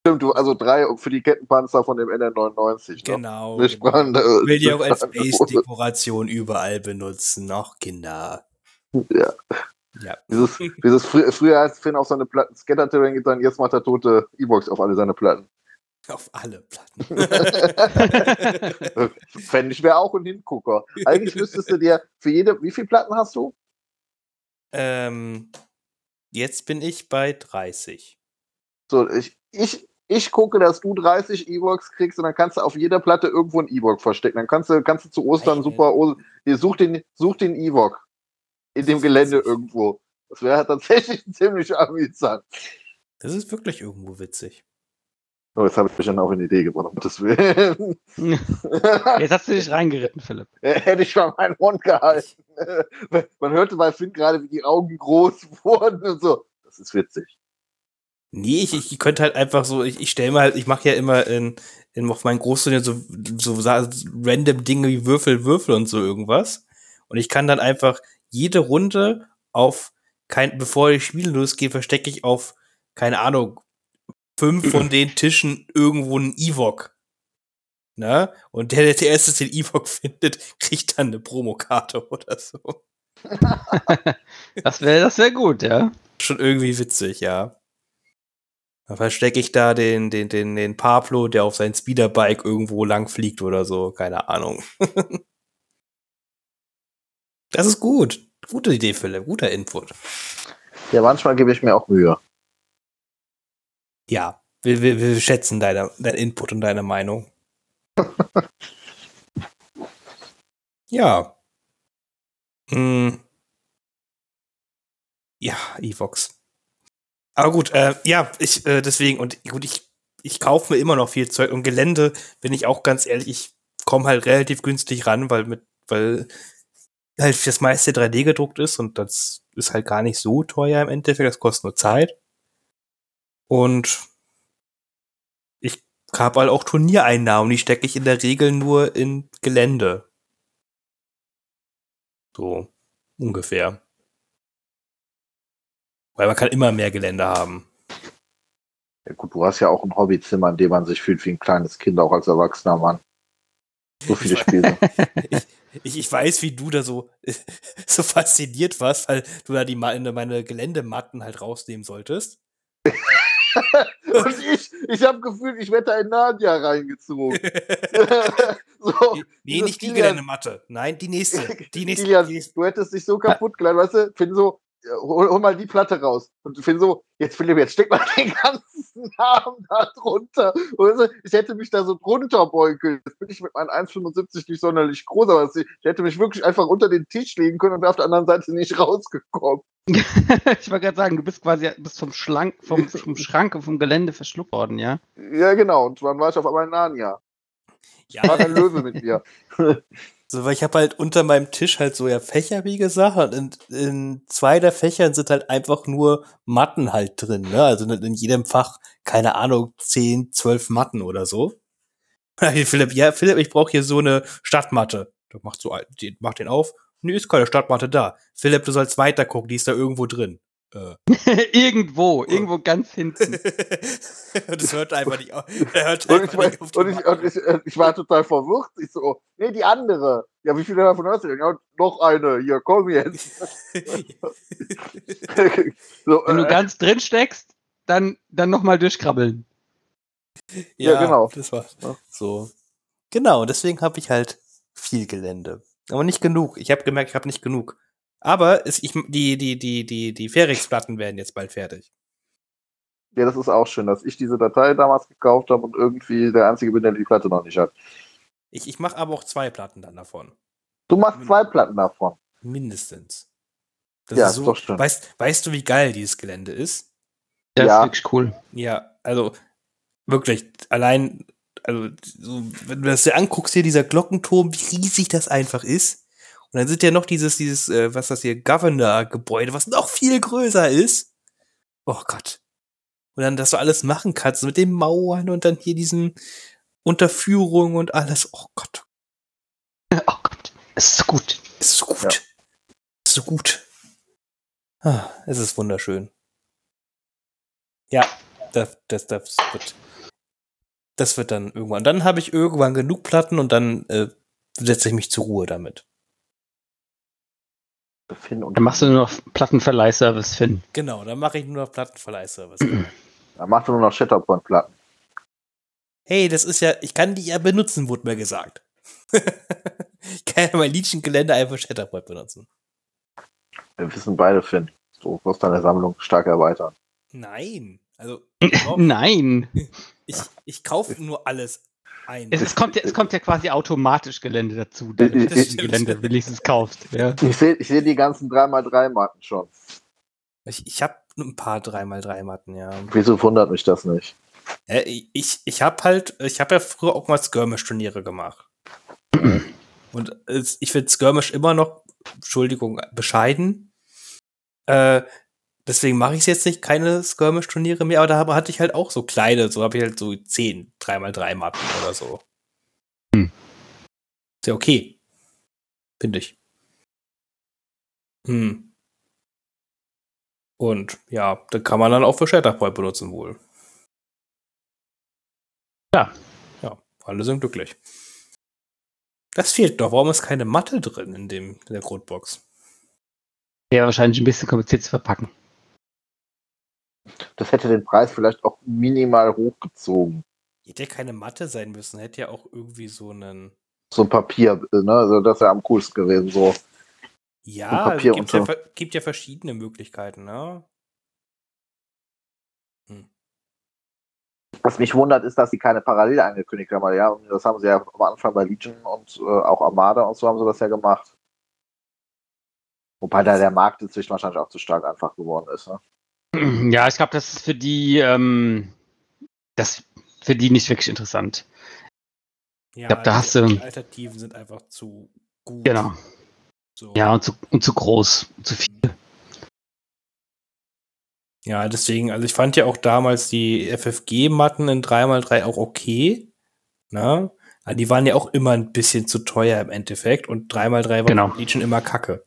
Speaker 2: Stimmt, du, also drei für die Kettenpanzer von dem NR99. Ne?
Speaker 1: Genau. Ne? genau. Will die auch als Base-Dekoration überall benutzen, noch Kinder.
Speaker 2: Ja. ja. Dieses, dieses fr früher als Finn auf seine Platten scatterte, dann jetzt macht er tote E-Box auf alle seine Platten.
Speaker 1: Auf alle Platten. <laughs>
Speaker 2: Fände ich wäre auch ein Hingucker. Eigentlich müsstest du dir für jede, wie viele Platten hast du?
Speaker 1: Ähm, jetzt bin ich bei 30.
Speaker 2: So, ich, ich, ich gucke, dass du 30 E-Box kriegst und dann kannst du auf jeder Platte irgendwo ein E-Box verstecken. Dann kannst du, kannst du zu Ostern Nein. super, such den, such den E-Box in dem Gelände witzig. irgendwo. Das wäre <laughs> tatsächlich ziemlich amüsant.
Speaker 1: Das ist wirklich irgendwo witzig.
Speaker 2: Oh, jetzt habe ich mich dann auch eine Idee gebracht, um das Willen. <laughs>
Speaker 3: Jetzt hast du dich reingeritten, Philipp. <laughs>
Speaker 2: Hätte ich mal meinen Mund gehalten. Man hörte bei Finn gerade, wie die Augen groß wurden und so. Das ist witzig.
Speaker 1: Nee, ich, ich könnte halt einfach so, ich, ich stelle mal halt, ich mache ja immer in, in auf meinen Großturnier so, so random Dinge wie Würfel, Würfel und so irgendwas. Und ich kann dann einfach jede Runde auf kein, bevor ich Spiel losgehe, verstecke ich auf, keine Ahnung, fünf von den Tischen irgendwo einen Evok. Ne? Und der, der der erste den Evok findet, kriegt dann eine Promokarte oder so. <laughs>
Speaker 3: das wäre das wär gut, ja.
Speaker 1: Schon irgendwie witzig, ja. Dann verstecke ich da den, den, den, den Pablo, der auf sein Speederbike irgendwo lang fliegt oder so. Keine Ahnung. <laughs> das ist gut. Gute Idee, Philipp. Guter Input.
Speaker 2: Ja, manchmal gebe ich mir auch Mühe.
Speaker 1: Ja, wir, wir, wir schätzen deine, dein Input und deine Meinung. <laughs> Ja. Hm. Ja, Evox. Aber gut, äh, ja, ich, äh, deswegen, und gut, ich, ich kaufe mir immer noch viel Zeug und Gelände, bin ich auch ganz ehrlich, ich komme halt relativ günstig ran, weil mit, weil halt das meiste 3D gedruckt ist und das ist halt gar nicht so teuer im Endeffekt, das kostet nur Zeit. Und ich habe halt auch Turniereinnahmen, die stecke ich in der Regel nur in Gelände. So ungefähr. Weil man kann immer mehr Gelände haben.
Speaker 2: Ja gut, du hast ja auch ein Hobbyzimmer, in dem man sich fühlt wie ein kleines Kind, auch als erwachsener Mann. So viele Spiele. <laughs>
Speaker 1: ich, ich, ich, weiß, wie du da so, <laughs> so fasziniert warst, weil du da die meine, meine Geländematten halt rausnehmen solltest. <laughs>
Speaker 2: Und ich, ich habe gefühlt, ich werde da in Nadia reingezogen.
Speaker 1: so, nee, nicht die Geländematte. Nein, die nächste. Die nächste,
Speaker 2: Kilian. Du hättest dich so kaputt geladen, weißt du? Finde so, hol, hol, mal die Platte raus. Und ich finde so, jetzt Philipp, jetzt steck mal <laughs> den ganzen Namen da drunter. Und ich hätte mich da so drunter beugen können. Jetzt bin ich mit meinen 1,75 nicht sonderlich groß, aber ich hätte mich wirklich einfach unter den Tisch legen können und wäre auf der anderen Seite nicht <laughs> rausgekommen. <laughs>
Speaker 3: ich wollte gerade sagen, du bist quasi bist vom, Schlank, vom, vom Schrank und vom Gelände verschluckt worden, ja?
Speaker 2: Ja, genau. Und dann war ich auf einmal in Narnia. Ja. War ein Löwe mit mir.
Speaker 1: So, weil ich habe halt unter meinem Tisch halt so ja Fächer, wie gesagt, und in, in zwei der Fächern sind halt einfach nur Matten halt drin, ne? Also in jedem Fach, keine Ahnung, zehn, zwölf Matten oder so. <laughs> Philipp, ja, Philipp, ich brauche hier so eine Stadtmatte. Du machst so, mach den auf. Nee, ist keine Stadtmatte da. Philipp, du sollst weiter gucken, die ist da irgendwo drin.
Speaker 3: Äh. <laughs> irgendwo, irgendwo ganz hinten. <laughs>
Speaker 1: das hört einfach nicht auf. <laughs> Hört
Speaker 2: und, ich, nicht und, ich, und ich, ich, war total verwirrt. Ich so, nee, die andere. Ja, wie viele davon hast du denn? Ja, noch eine. Hier, komm jetzt.
Speaker 3: so, Wenn du äh, ganz drin steckst, dann, dann nochmal durchkrabbeln.
Speaker 1: Ja, ja, genau. Das war so. Genau, deswegen habe ich halt viel Gelände. Aber nicht genug. Ich habe gemerkt, ich habe nicht genug. Aber es, ich, die, die, die, die, die Ferix-Platten werden jetzt bald fertig.
Speaker 2: Ja, das ist auch schön, dass ich diese Datei damals gekauft habe und irgendwie der Einzige bin, der die Platte noch nicht hat.
Speaker 1: Ich, ich mache aber auch zwei Platten dann davon.
Speaker 2: Du machst zwei Platten davon?
Speaker 1: Mindestens.
Speaker 2: Das ja, ist, so, ist doch schön.
Speaker 1: Weißt, weißt du, wie geil dieses Gelände ist?
Speaker 3: Das ja. ist wirklich cool.
Speaker 1: Ja, also wirklich, allein, also so, wenn du das dir anguckst, hier dieser Glockenturm, wie riesig das einfach ist. Und dann sind ja noch dieses, dieses, äh, was das hier, Governor-Gebäude, was noch viel größer ist. Oh Gott. Und dann, dass du alles machen kannst mit den Mauern und dann hier diesen Unterführungen und alles. Oh Gott. <laughs>
Speaker 3: Oh Gott. Es ist so gut.
Speaker 1: Es ist so gut. Ja. Es ist so gut. Ah, es ist wunderschön. Ja, das, das, das wird. Das wird dann irgendwann. Dann habe ich irgendwann genug Platten und dann äh, setze ich mich zur Ruhe damit.
Speaker 3: Finn und dann machst du nur noch Plattenverleihservice, Finn.
Speaker 1: Genau, dann mache ich nur noch Plattenverleihservice. <clears throat>
Speaker 2: dann machst du nur noch Shatterpoint-Platten.
Speaker 1: Hey, das ist ja, ich kann die ja benutzen, wurde mir gesagt. <laughs> ich kann ja mein Liedchengelände einfach Shatterpoint benutzen.
Speaker 2: Wir wissen beide, Finn. Du wirst deine Sammlung stark erweitern.
Speaker 1: Nein. Also. <laughs>
Speaker 3: Nein. <laughs>
Speaker 1: Ich, ich kaufe nur alles ein.
Speaker 3: Es, es, kommt ja, es kommt ja quasi automatisch Gelände dazu, wenn du das Gelände wenigstens kaufst. Ja.
Speaker 2: Ich sehe ich seh die ganzen 3x3-Matten schon.
Speaker 1: Ich, ich habe ein paar 3x3-Matten, ja.
Speaker 2: Wieso wundert mich das nicht?
Speaker 1: Ja, ich ich habe halt, ich habe ja früher auch mal Skirmish-Turniere gemacht. <clears throat> Und ich finde Skirmish immer noch, Entschuldigung, bescheiden. Äh, deswegen mache ich jetzt nicht keine Skirmish-Turniere mehr, aber da hatte ich halt auch so kleine, so habe ich halt so 10 3x3 Mappen oder so. Hm. Ist ja okay. Finde ich. Hm. Und ja, da kann man dann auch für Shatterpoint benutzen wohl.
Speaker 3: Ja.
Speaker 1: Ja, alle sind glücklich. Das fehlt doch. Warum ist keine Matte drin in, dem, in der Grundbox?
Speaker 3: Ja, wahrscheinlich ein bisschen kompliziert zu verpacken.
Speaker 2: Das hätte den Preis vielleicht auch minimal hochgezogen.
Speaker 1: Hätte ja keine Matte sein müssen, hätte ja auch irgendwie so einen.
Speaker 2: So ein Papier, ne? Also das wäre am coolsten gewesen, so.
Speaker 1: Ja, Papier also gibt, ja, gibt ja verschiedene Möglichkeiten, ne?
Speaker 2: Hm. Was mich wundert, ist, dass sie keine Parallel angekündigt haben. Ja, und das haben sie ja am Anfang bei Legion und äh, auch Armada und so haben sie das ja gemacht. Wobei da der Markt inzwischen wahrscheinlich auch zu stark einfach geworden ist. Ne?
Speaker 3: Ja, ich glaube, das ist für die, ähm, das für die nicht wirklich interessant.
Speaker 1: Ja, ich glaube, da hast du. Die Alternativen sind einfach zu gut.
Speaker 3: Genau. So. Ja, und zu, und zu groß, zu viel.
Speaker 1: Ja, deswegen, also ich fand ja auch damals die FFG-Matten in 3x3 auch okay. Ne? Aber die waren ja auch immer ein bisschen zu teuer im Endeffekt und 3x3 war genau. schon immer kacke.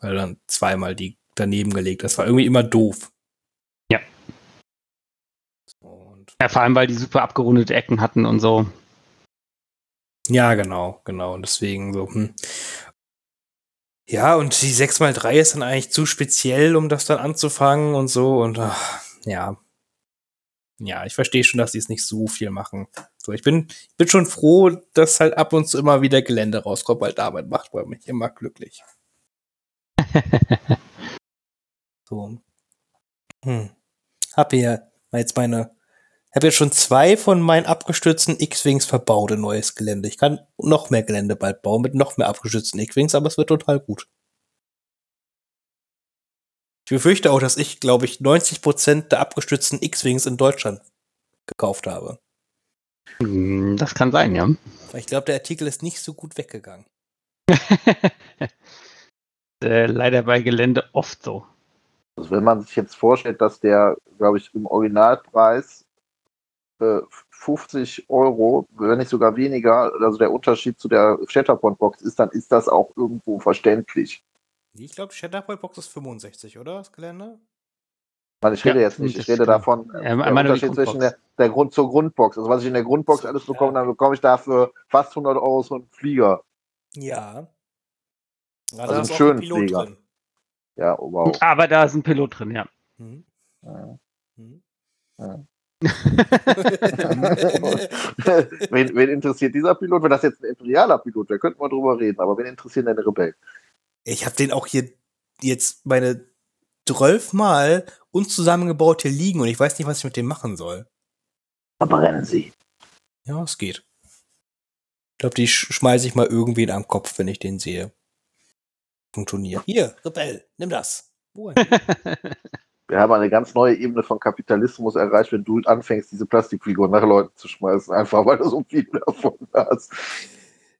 Speaker 1: Weil dann zweimal die daneben gelegt. Das war irgendwie immer doof.
Speaker 3: Ja. Und ja, vor allem, weil die super abgerundete Ecken hatten und so.
Speaker 1: Ja, genau, genau. Und deswegen so, hm. Ja, und die 6x3 ist dann eigentlich zu speziell, um das dann anzufangen und so. Und ach, ja. Ja, ich verstehe schon, dass die es nicht so viel machen. So, ich bin, ich bin schon froh, dass halt ab und zu immer wieder Gelände rauskommt, weil damit macht man mich immer glücklich. <laughs> so. Hm. Hab hier jetzt meine habe jetzt schon zwei von meinen abgestürzten X-Wings verbaut in neues Gelände. Ich kann noch mehr Gelände bald bauen mit noch mehr abgestürzten X-Wings, aber es wird total gut. Ich befürchte auch, dass ich, glaube ich, 90% der abgestürzten X-Wings in Deutschland gekauft habe.
Speaker 3: Hm, das kann sein, ja.
Speaker 1: Ich glaube, der Artikel ist nicht so gut weggegangen. <laughs>
Speaker 3: äh, leider bei Gelände oft so.
Speaker 2: Also wenn man sich jetzt vorstellt, dass der, glaube ich, im Originalpreis 50 Euro, wenn nicht sogar weniger, also der Unterschied zu der Shatterpoint-Box ist, dann ist das auch irgendwo verständlich.
Speaker 1: Ich glaube, Shatterpoint-Box ist 65, oder? Das Gelände?
Speaker 2: Ich rede ja, jetzt nicht, ich rede davon, ja, der Unterschied zwischen der, der, Grund zur Grundbox. Also was ich in der Grundbox alles bekomme, dann bekomme ich dafür fast 100 Euro so einen Flieger.
Speaker 1: Ja.
Speaker 2: ja also einen schönen Flieger. Drin.
Speaker 3: Ja, wow. Aber da ist ein Pilot drin, ja. Mhm. ja.
Speaker 2: Mhm. ja. <laughs> wen, wen, interessiert dieser Pilot? Wenn das jetzt ein imperialer Pilot wäre, könnten wir drüber reden, aber wen interessieren deine Rebellen?
Speaker 1: Ich habe den auch hier jetzt meine zwölfmal uns zusammengebaut hier liegen und ich weiß nicht, was ich mit dem machen soll.
Speaker 2: Verbrennen sie.
Speaker 1: Ja, es geht. Ich glaube, die schmeiße ich mal irgendwen am Kopf, wenn ich den sehe. Turnier. Hier, Rebell, nimm das. <laughs>
Speaker 2: wir haben eine ganz neue Ebene von Kapitalismus erreicht, wenn du anfängst, diese Plastikfiguren nach Leuten zu schmeißen, einfach weil du so viele <laughs> davon hast.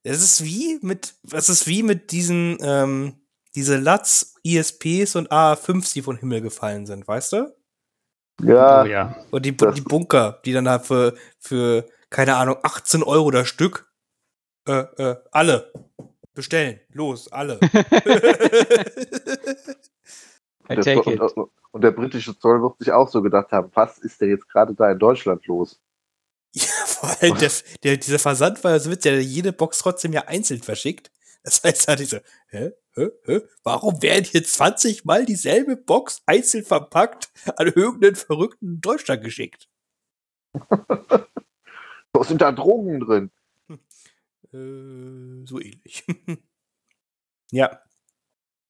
Speaker 1: Es ist wie mit, es ist wie mit diesen, ähm, diese Latz, ISPs und AA5s, die vom Himmel gefallen sind, weißt du?
Speaker 2: Ja.
Speaker 1: Oh, ja. Und die, die Bunker, die dann halt für, für, keine Ahnung, 18 Euro das Stück, äh, äh, alle bestellen. Los, alle. <laughs>
Speaker 2: I take it. Und, und der britische Zoll wird sich auch so gedacht haben, was ist denn jetzt gerade da in Deutschland los?
Speaker 1: Ja, vor allem der, der, dieser Versand war so witzig, der jede Box trotzdem ja einzeln verschickt. Das heißt, da hatte ich so, hä, hä, hä, warum werden hier 20 Mal dieselbe Box einzeln verpackt an irgendeinen Verrückten in Deutschland geschickt? <laughs>
Speaker 2: Wo sind da Drogen drin? <laughs>
Speaker 1: Äh, so ähnlich. <laughs> ja.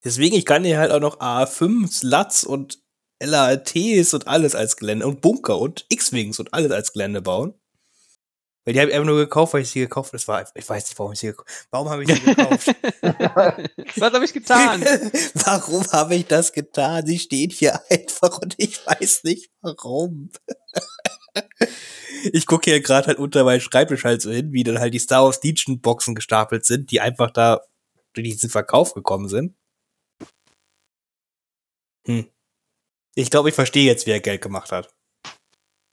Speaker 1: Deswegen, ich kann hier halt auch noch A5, Lats und LATs und alles als Gelände und Bunker und X-Wings und alles als Gelände bauen. Weil die habe ich einfach nur gekauft, weil ich sie gekauft habe. Das war, ich weiß nicht, warum ich sie gekauft habe. Warum habe ich sie gekauft? <laughs> <laughs>
Speaker 3: Was habe ich getan?
Speaker 1: warum habe ich das getan? Sie steht hier einfach und ich weiß nicht warum. Ich gucke hier gerade halt unter meinem Schreibtisch halt so hin, wie dann halt die Star Wars Legion Boxen gestapelt sind, die einfach da durch diesen Verkauf gekommen sind. Hm. Ich glaube, ich verstehe jetzt, wie er Geld gemacht hat.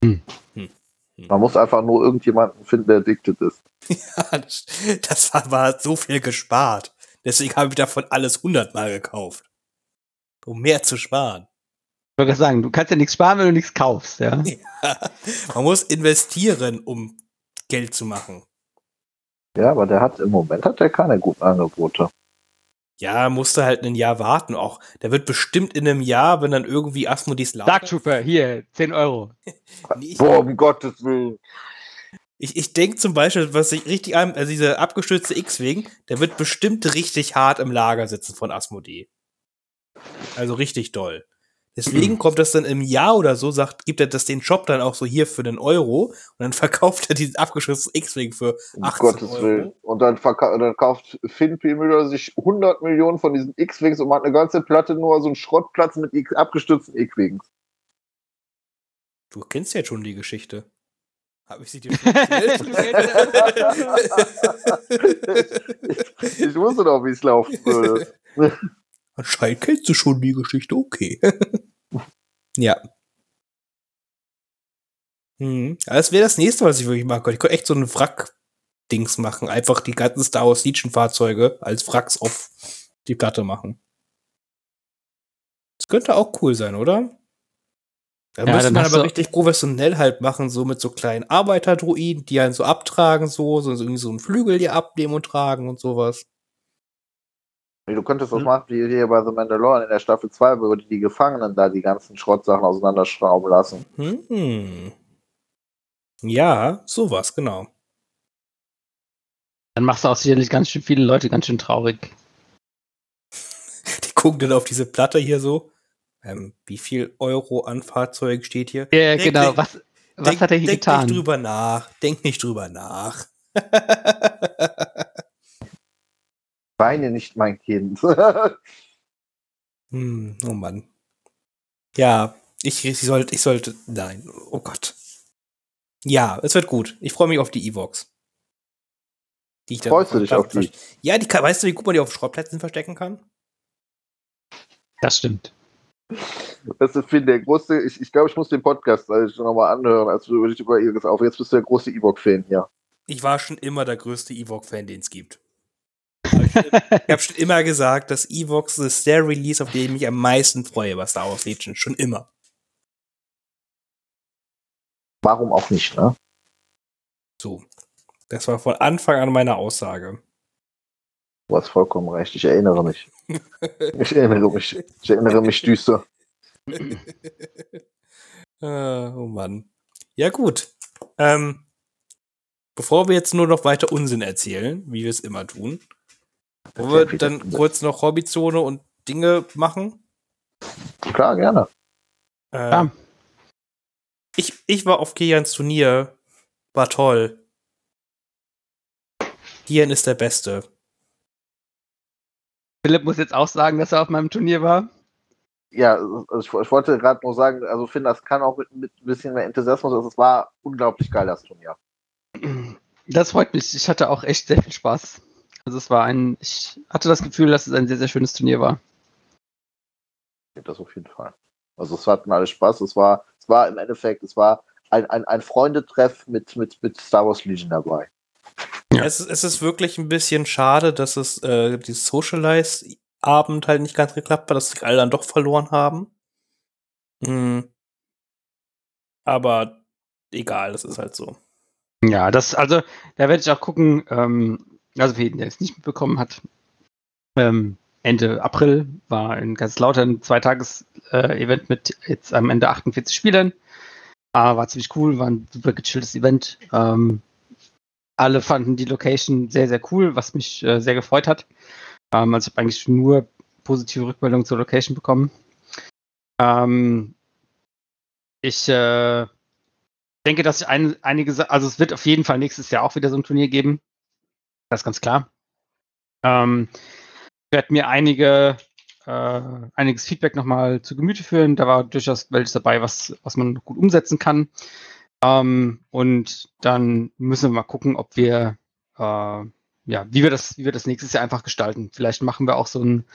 Speaker 2: Hm. Hm. hm. Man muss einfach nur irgendjemanden finden, der addicted ist. <laughs>
Speaker 1: ja, das, das war, war, so viel gespart. Deswegen habe ich davon alles hundertmal gekauft. Um mehr zu sparen.
Speaker 3: Ich wollte sagen, du kannst ja nichts sparen, wenn du nichts kaufst, ja? <laughs> ja.
Speaker 1: Man muss investieren, um Geld zu machen.
Speaker 2: Ja, aber der hat im Moment hat er keine guten Angebote.
Speaker 1: Ja, musste halt ein Jahr warten auch. Der wird bestimmt in einem Jahr, wenn dann irgendwie Asmodis
Speaker 3: Lager... Dark Trooper, hier, 10 Euro. <laughs>
Speaker 2: nee, Boah, um Gottes Willen.
Speaker 1: Ich, ich denke zum Beispiel, was ich richtig an, also dieser abgestürzte X-Wing, der wird bestimmt richtig hart im Lager sitzen von Asmodee. Also richtig doll. Deswegen <clears throat> kommt das dann im Jahr oder so, sagt, gibt er das den Shop dann auch so hier für den Euro und dann <laughs> verkauft er diesen abgeschlossenen X-Wing für 18 Gottes Euro. Willen.
Speaker 2: Und dann, dann kauft Finn P. Müller sich 100 Millionen von diesen X-Wings und macht eine ganze Platte nur so einen Schrottplatz mit abgestürzten X-Wings.
Speaker 1: Du kennst ja schon die Geschichte. Habe ich sie dir <laughs> schon
Speaker 2: ich, ich wusste doch, wie es laufen würde. <laughs>
Speaker 1: Anscheinend kennst du schon die Geschichte, okay. Ja. Hm. Das wäre das nächste, was ich wirklich machen könnte. Ich könnte echt so ein Wrack-Dings machen. Einfach die ganzen Star Wars Legion-Fahrzeuge als Wracks auf die Platte machen. Das könnte auch cool sein, oder? Da ja, müsste man aber richtig professionell halt machen, so mit so kleinen Arbeiterdruiden, die einen so abtragen, so, so irgendwie so einen Flügel die abnehmen und tragen und sowas.
Speaker 2: Du könntest das hm. machen wie hier bei The Mandalorian in der Staffel 2, wo die, die Gefangenen da die ganzen Schrottsachen auseinanderschrauben lassen.
Speaker 1: Hm. Ja, sowas, genau.
Speaker 3: Dann machst du auch sicherlich ganz schön viele Leute ganz schön traurig. <laughs>
Speaker 1: Die gucken dann auf diese Platte hier so. Ähm, wie viel Euro an Fahrzeugen steht hier?
Speaker 3: Ja, denk, genau. Denk, was, was denk, hat er hier
Speaker 1: denk
Speaker 3: getan?
Speaker 1: Denk nicht drüber nach. Denk nicht drüber nach. <laughs>
Speaker 2: Weine nicht, mein Kind. <laughs>
Speaker 1: hm, oh Mann. Ja, ich, ich sollte, ich sollte, nein, oh Gott. Ja, es wird gut. Ich freue mich auf die Evox.
Speaker 2: Die ich Freust du dich auf die?
Speaker 1: Ja, die, weißt du, wie gut man die auf Schrottplätzen verstecken kann?
Speaker 3: Das stimmt.
Speaker 2: Das ist Finn, der große, ich, ich glaube, ich muss den Podcast also nochmal anhören, als du dich über Evox auf. Jetzt bist du der große Ewok-Fan, ja.
Speaker 1: Ich war schon immer der größte Ewok-Fan, den es gibt. Ich habe schon immer gesagt, dass Evox ist der Release, auf den ich mich am meisten freue bei Star Wars Legion. Schon immer.
Speaker 2: Warum auch nicht, ne?
Speaker 1: So. Das war von Anfang an meine Aussage.
Speaker 2: Du hast vollkommen recht, ich erinnere mich. <laughs> ich erinnere mich. Ich erinnere mich düster. <laughs>
Speaker 1: ah, oh Mann. Ja, gut. Ähm, bevor wir jetzt nur noch weiter Unsinn erzählen, wie wir es immer tun, wollen wir dann kurz noch Hobbyzone und Dinge machen?
Speaker 2: Klar, gerne.
Speaker 1: Äh, ja. ich, ich war auf Kians Turnier. War toll. Kian ist der Beste.
Speaker 3: Philipp muss jetzt auch sagen, dass er auf meinem Turnier war.
Speaker 2: Ja, also ich, ich wollte gerade nur sagen, also finde, das kann auch mit, mit ein bisschen mehr Enthusiasmus, also es war unglaublich geil, das Turnier.
Speaker 3: Das freut mich. Ich hatte auch echt sehr viel Spaß. Also es war ein, ich hatte das Gefühl, dass es ein sehr, sehr schönes Turnier war.
Speaker 2: Das auf jeden Fall. Also es hatten alle Spaß. Es war, es war im Endeffekt, es war ein, ein, ein Freundetreff mit, mit, mit Star Wars Legion dabei.
Speaker 1: Ja. Es, es ist wirklich ein bisschen schade, dass es äh, dieses Socialize-Abend halt nicht ganz geklappt hat, dass sich alle dann doch verloren haben. Hm. Aber egal, das ist halt so.
Speaker 3: Ja, das, also, da werde ich auch gucken, ähm, also für jeden, der es nicht mitbekommen hat, ähm, Ende April war in ganz lauter ein Zweitages-Event äh, mit jetzt am Ende 48 Spielern. Äh, war ziemlich cool, war ein super gechilltes Event. Ähm, alle fanden die Location sehr, sehr cool, was mich äh, sehr gefreut hat. Ähm, also ich habe eigentlich nur positive Rückmeldungen zur Location bekommen. Ähm, ich äh, denke, dass ich ein, einige, also es wird auf jeden Fall nächstes Jahr auch wieder so ein Turnier geben. Das ist ganz klar. Ähm, ich werde mir einige, äh, einiges Feedback nochmal zu Gemüte führen. Da war durchaus welches dabei, was, was man gut umsetzen kann. Ähm, und dann müssen wir mal gucken, ob wir, äh, ja, wie wir das, wie wir das nächstes Jahr einfach gestalten. Vielleicht machen wir auch so ein,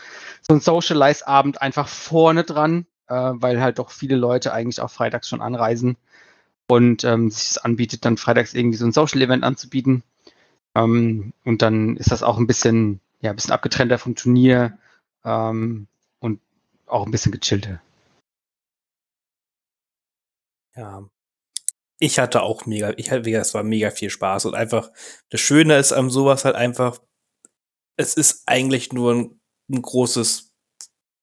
Speaker 3: so Socialize-Abend einfach vorne dran, äh, weil halt doch viele Leute eigentlich auch freitags schon anreisen und ähm, sich es anbietet, dann freitags irgendwie so ein Social-Event anzubieten. Ähm, und dann ist das auch ein bisschen, ja, ein bisschen abgetrennter vom Turnier ähm, und auch ein bisschen gechillter.
Speaker 1: Ja, ich hatte auch mega, ich hatte, es war mega viel Spaß und einfach, das Schöne ist am sowas halt einfach, es ist eigentlich nur ein, ein großes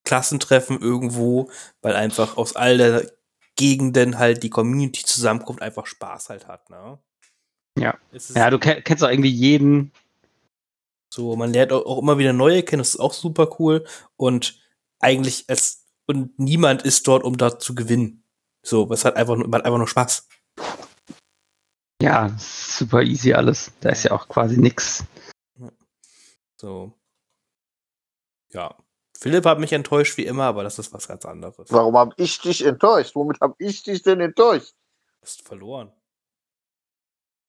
Speaker 1: Klassentreffen irgendwo, weil einfach aus all der Gegenden halt die Community zusammenkommt, einfach Spaß halt hat, ne?
Speaker 3: Ja. Ja, du kennst auch irgendwie jeden.
Speaker 1: So, man lernt auch immer wieder neue kennen, das ist auch super cool. Und eigentlich, es und niemand ist dort, um dort zu gewinnen. So, es hat einfach nur, hat einfach nur Spaß.
Speaker 3: Ja, super easy alles. Da ist ja auch quasi nix.
Speaker 1: So. Ja. Philipp hat mich enttäuscht wie immer, aber das ist was ganz anderes.
Speaker 2: Warum habe ich dich enttäuscht? Womit habe ich dich denn enttäuscht?
Speaker 1: Du hast verloren.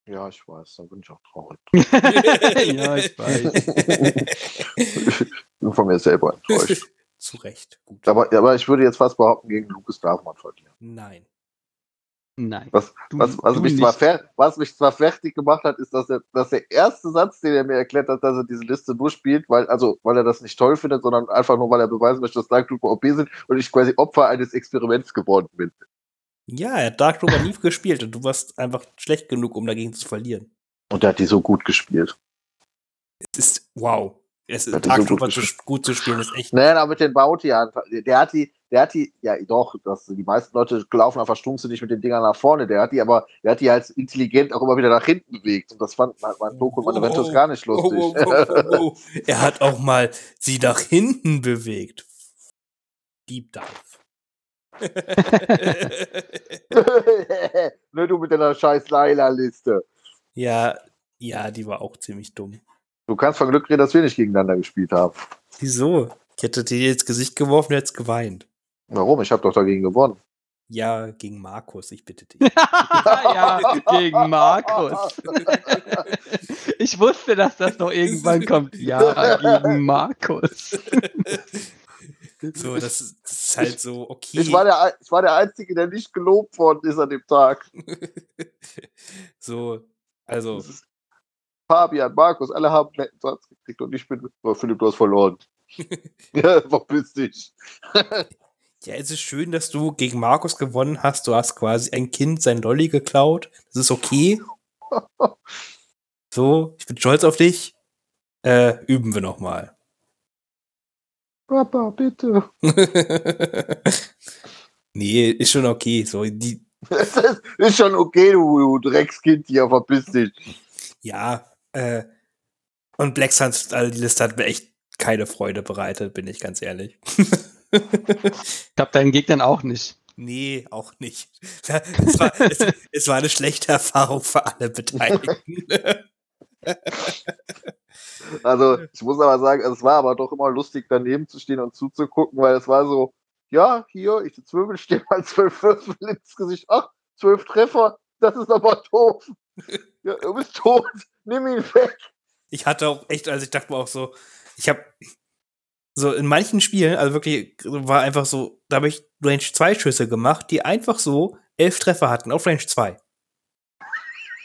Speaker 2: Ja, ich weiß, da bin ich auch traurig. <laughs>
Speaker 3: ja, ich weiß. <laughs>
Speaker 2: ich bin von mir selber enttäuscht. <laughs>
Speaker 1: Zu Recht.
Speaker 2: Gut. Aber, aber ich würde jetzt fast behaupten, gegen Lukas darf man verlieren.
Speaker 1: Nein.
Speaker 3: Nein.
Speaker 2: Was,
Speaker 3: Du-
Speaker 2: was, was,
Speaker 3: du
Speaker 2: mich fer was mich zwar fertig gemacht hat, ist, dass, er, dass der erste Satz, den er mir erklärt hat, dass er diese Liste nur spielt, weil, also, weil er das nicht toll findet, sondern einfach nur, weil er beweisen möchte, dass Dark Trooper OP sind und ich quasi Opfer eines Experiments geworden bin.
Speaker 1: Ja, er hat Dark Trooper nie gespielt und du warst einfach schlecht genug, um dagegen zu verlieren.
Speaker 2: Und er hat die so gut gespielt.
Speaker 1: Es ist wow. Es ist,
Speaker 2: Ja,
Speaker 1: Dark
Speaker 2: so gut
Speaker 1: Trooper zu, gut zu spielen ist echt.
Speaker 2: Naja, aber mit den Bounty Hunter, der hat die, der hat die, ja doch, das, die meisten Leute laufen einfach stumpfsinnig mit den Dingern nach vorne. Der hat die aber, der hat die als intelligent auch immer wieder nach hinten bewegt. Und das fand mein, und meine
Speaker 1: Wow.
Speaker 2: Ventus gar nicht
Speaker 1: Oh,
Speaker 2: lustig.
Speaker 1: oh, oh, oh, oh. Er hat auch mal sie nach hinten bewegt. Deep Dive. <laughs>
Speaker 2: ne, du mit deiner scheiß Laila-Liste.
Speaker 1: ja, ja, die war auch ziemlich dumm.
Speaker 2: Du kannst von Glück reden, dass wir nicht gegeneinander gespielt haben.
Speaker 1: Wieso? Ich hätte dir ins Gesicht geworfen, jetzt geweint.
Speaker 2: Warum? Ich habe doch dagegen gewonnen.
Speaker 1: Ja, gegen Markus, ich bitte dich. <laughs>
Speaker 3: ja, gegen Markus. Ich wusste, dass das noch irgendwann kommt. Ja, gegen Markus. <laughs>
Speaker 1: so, das ist, halt so, okay.
Speaker 2: Ich war, der, ich war der Einzige, der nicht gelobt worden ist an dem Tag. <laughs>
Speaker 1: so, also,
Speaker 2: Fabian, Markus, alle haben einen netten Satz gekriegt und ich bin, oh, Philipp, du hast verloren. <laughs> ja, verpiss dich.
Speaker 1: ja, es ist schön, dass du gegen Markus gewonnen hast. Du hast quasi ein Kind sein Lolli geklaut. Das ist okay. <laughs> So, ich bin stolz auf dich. Äh, üben wir noch mal.
Speaker 2: Papa, bitte. <laughs>
Speaker 1: nee, ist schon okay. So, die,
Speaker 2: Das ist, ist schon okay, du, du Dreckskind hier, verpiss dich.
Speaker 1: ja, äh, und Black Suns, also die Liste hat mir echt keine Freude bereitet, bin ich ganz ehrlich.
Speaker 3: Ich glaube, deinen Gegnern auch nicht.
Speaker 1: Nee, auch nicht. <laughs> Es war, es, es war eine schlechte Erfahrung für alle Beteiligten. <laughs>
Speaker 2: Also, ich muss aber sagen, es war aber doch immer lustig, daneben zu stehen und zuzugucken, weil es war so, ja, hier, ich zwölf stehe mal zwölf Würfel ins Gesicht. Ach, zwölf Treffer, das ist aber doof. Ja, du bist tot, nimm ihn weg.
Speaker 1: ich hatte auch echt, also ich dachte mir auch so, ich habe so in manchen Spielen, also wirklich, war einfach so, da habe ich Range 2 Schüsse gemacht, die einfach so elf Treffer hatten auf Range 2.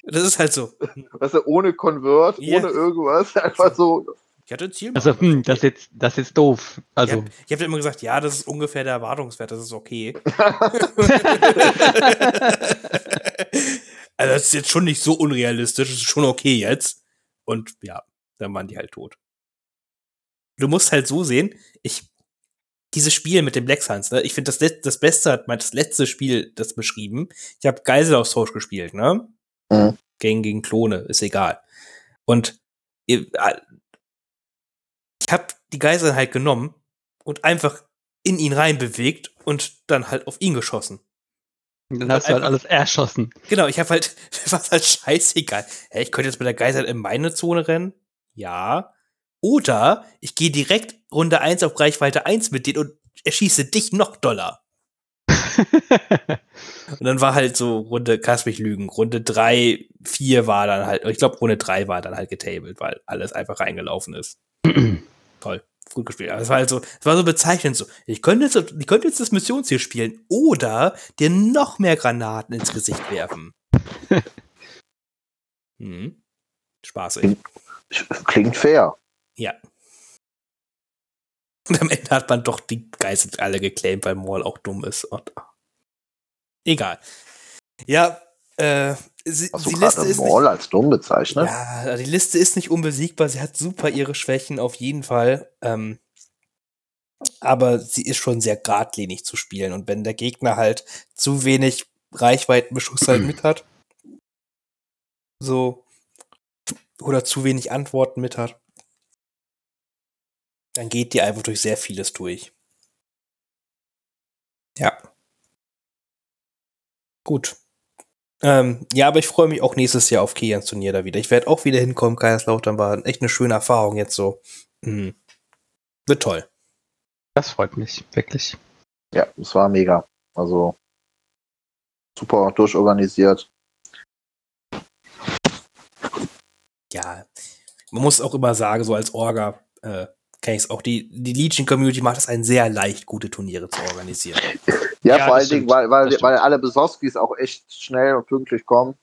Speaker 1: Das ist halt so.
Speaker 2: Weißt du, ohne Convert,
Speaker 1: Ja.
Speaker 2: ohne irgendwas, einfach so.
Speaker 1: Ich hatte ein Ziel.
Speaker 3: Also, hm, das ist jetzt, das ist jetzt doof.
Speaker 1: ich
Speaker 3: Also,
Speaker 1: habe hab immer gesagt, ja, das ist ungefähr der Erwartungswert, das ist okay. <laughs> <laughs> also das ist jetzt schon nicht so unrealistisch, das ist schon okay jetzt. Und ja, dann waren die halt tot. Du musst halt so sehen, ich, dieses Spiel mit den Black Suns, ne, ich finde das, das Beste hat mein das letzte Spiel das beschrieben. Ich habe Geiselaustausch gespielt, ne?
Speaker 2: Mhm.
Speaker 1: Gegen, gegen Klone, ist egal. Und ihr- äh, ich habe die Geiseln halt genommen und einfach in ihn reinbewegt und dann halt auf ihn geschossen.
Speaker 3: dann hast du halt alles erschossen.
Speaker 1: Genau, ich habe halt, <laughs> war halt scheißegal. Hä, ich könnte jetzt mit der Geisel in meine Zone rennen. Ja. Oder ich gehe direkt Runde 1 auf Reichweite 1 mit denen und erschieße dich noch doller. <laughs> Und dann war halt so Runde, kannst mich lügen, Runde 3, 4 war dann halt, ich glaube Runde 3 war dann halt getabled, weil alles einfach reingelaufen ist. <clears throat> Toll, gut gespielt. Aber es war halt so, es war so bezeichnend so. Ich könnte jetzt, ich könnte jetzt das Missionsziel spielen oder dir noch mehr Granaten ins Gesicht werfen. <laughs> hm. Spaßig.
Speaker 2: Klingt fair.
Speaker 1: Ja. Und am Ende hat man doch die Geißel alle geclaimt, weil Maul auch dumm ist. Und, egal. Ja, äh, sie,
Speaker 2: Hast du
Speaker 1: die Liste ist nicht,
Speaker 2: Maul als dumm bezeichnet?
Speaker 1: ja, die Liste ist nicht unbesiegbar. Sie hat super ihre Schwächen auf jeden Fall. Ähm, aber sie ist schon sehr geradlinig zu spielen. Und wenn der Gegner halt zu wenig Reichweitenbeschuss halt mit hat, so, oder zu wenig Antworten mit hat, dann geht die einfach durch sehr vieles durch. Ja. Gut. Ähm, ja, aber ich freue mich auch nächstes Jahr auf Kilians Turnier da wieder. Ich werde auch wieder hinkommen. Kaiserslautern war echt eine schöne Erfahrung jetzt so. Mhm. Wird toll.
Speaker 3: Das freut mich, wirklich.
Speaker 2: Ja, es war mega. Also super durchorganisiert.
Speaker 1: Ja, man muss auch immer sagen, so als Orga, äh, kann ich es auch, die, die Legion-Community macht es einen sehr leicht, gute Turniere zu organisieren.
Speaker 2: Ja, ja vor allen Dingen, weil, weil, weil alle Besowskis auch echt schnell und pünktlich kommen.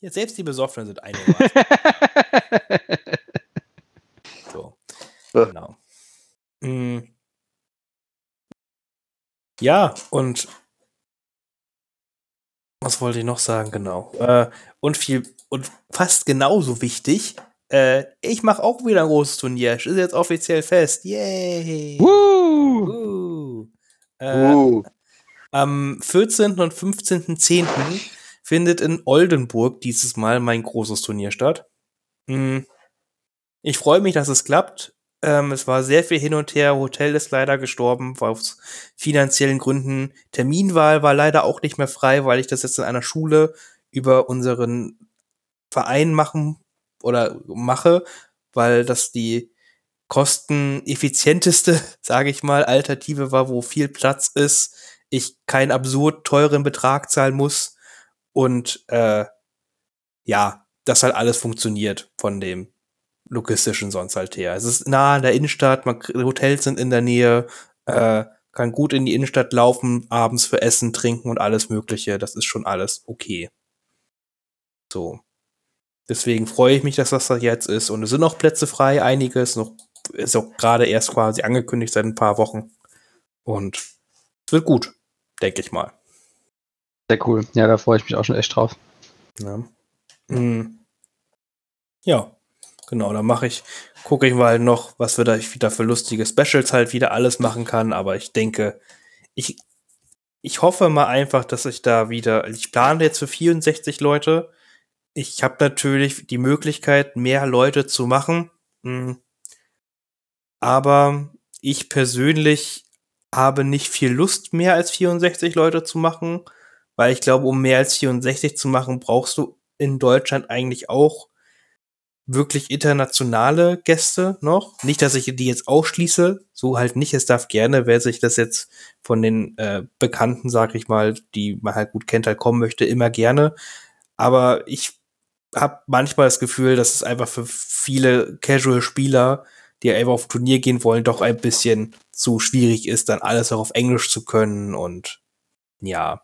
Speaker 1: Ja, selbst die Besoffenen sind eine. <laughs> so. Genau. Mhm. Ja, und was wollte ich noch sagen? Genau. Äh, und viel und fast genauso wichtig, äh, ich mache auch wieder ein großes Turnier. Ist jetzt offiziell fest. Yay! Woo! Woo. Äh, uh. Am 14. und 15.10. findet in Oldenburg dieses Mal mein großes Turnier statt. Hm. Ich freue mich, dass es klappt. Ähm, es war sehr viel hin und her. Hotel ist leider gestorben, war aus finanziellen Gründen. Terminwahl war leider auch nicht mehr frei, weil ich das jetzt in einer Schule über unseren Verein machen oder mache, weil das die kosteneffizienteste, <laughs> sage ich mal, Alternative war, wo viel Platz ist, ich keinen absurd teuren Betrag zahlen muss und äh, ja, das halt alles funktioniert von dem logistischen sonst halt her. Es ist nah an der Innenstadt, man, Hotels sind in der Nähe, äh, kann gut in die Innenstadt laufen, abends für Essen, Trinken und alles Mögliche. Das ist schon alles okay. So. Deswegen freue ich mich, dass das da jetzt ist. Und es sind noch Plätze frei, einiges. Noch, ist auch gerade erst quasi angekündigt seit ein paar Wochen. Und es wird gut, denke ich mal.
Speaker 3: Sehr cool. Ja, da freue ich mich auch schon echt drauf.
Speaker 1: Ja. Mhm. Ja. Genau, dann mache ich, gucke ich mal noch, was wir da wieder für lustige Specials halt wieder alles machen kann. Aber ich denke, ich, ich hoffe mal einfach, dass ich da wieder, ich plane jetzt für 64 Leute. Ich habe natürlich die Möglichkeit, mehr Leute zu machen. Hm. Aber ich persönlich habe nicht viel Lust, mehr als 64 Leute zu machen, weil ich glaube, um mehr als 64 zu machen, brauchst du in Deutschland eigentlich auch wirklich internationale Gäste noch. Nicht, dass ich die jetzt ausschließe, so halt nicht. Es darf gerne, wer sich das jetzt von den äh, Bekannten, sag ich mal, die man halt gut kennt, halt kommen möchte, immer gerne. Aber ich habe manchmal das Gefühl, dass es einfach für viele Casual-Spieler, die einfach auf Turnier gehen wollen, doch ein bisschen zu schwierig ist, dann alles auch auf Englisch zu können und ja,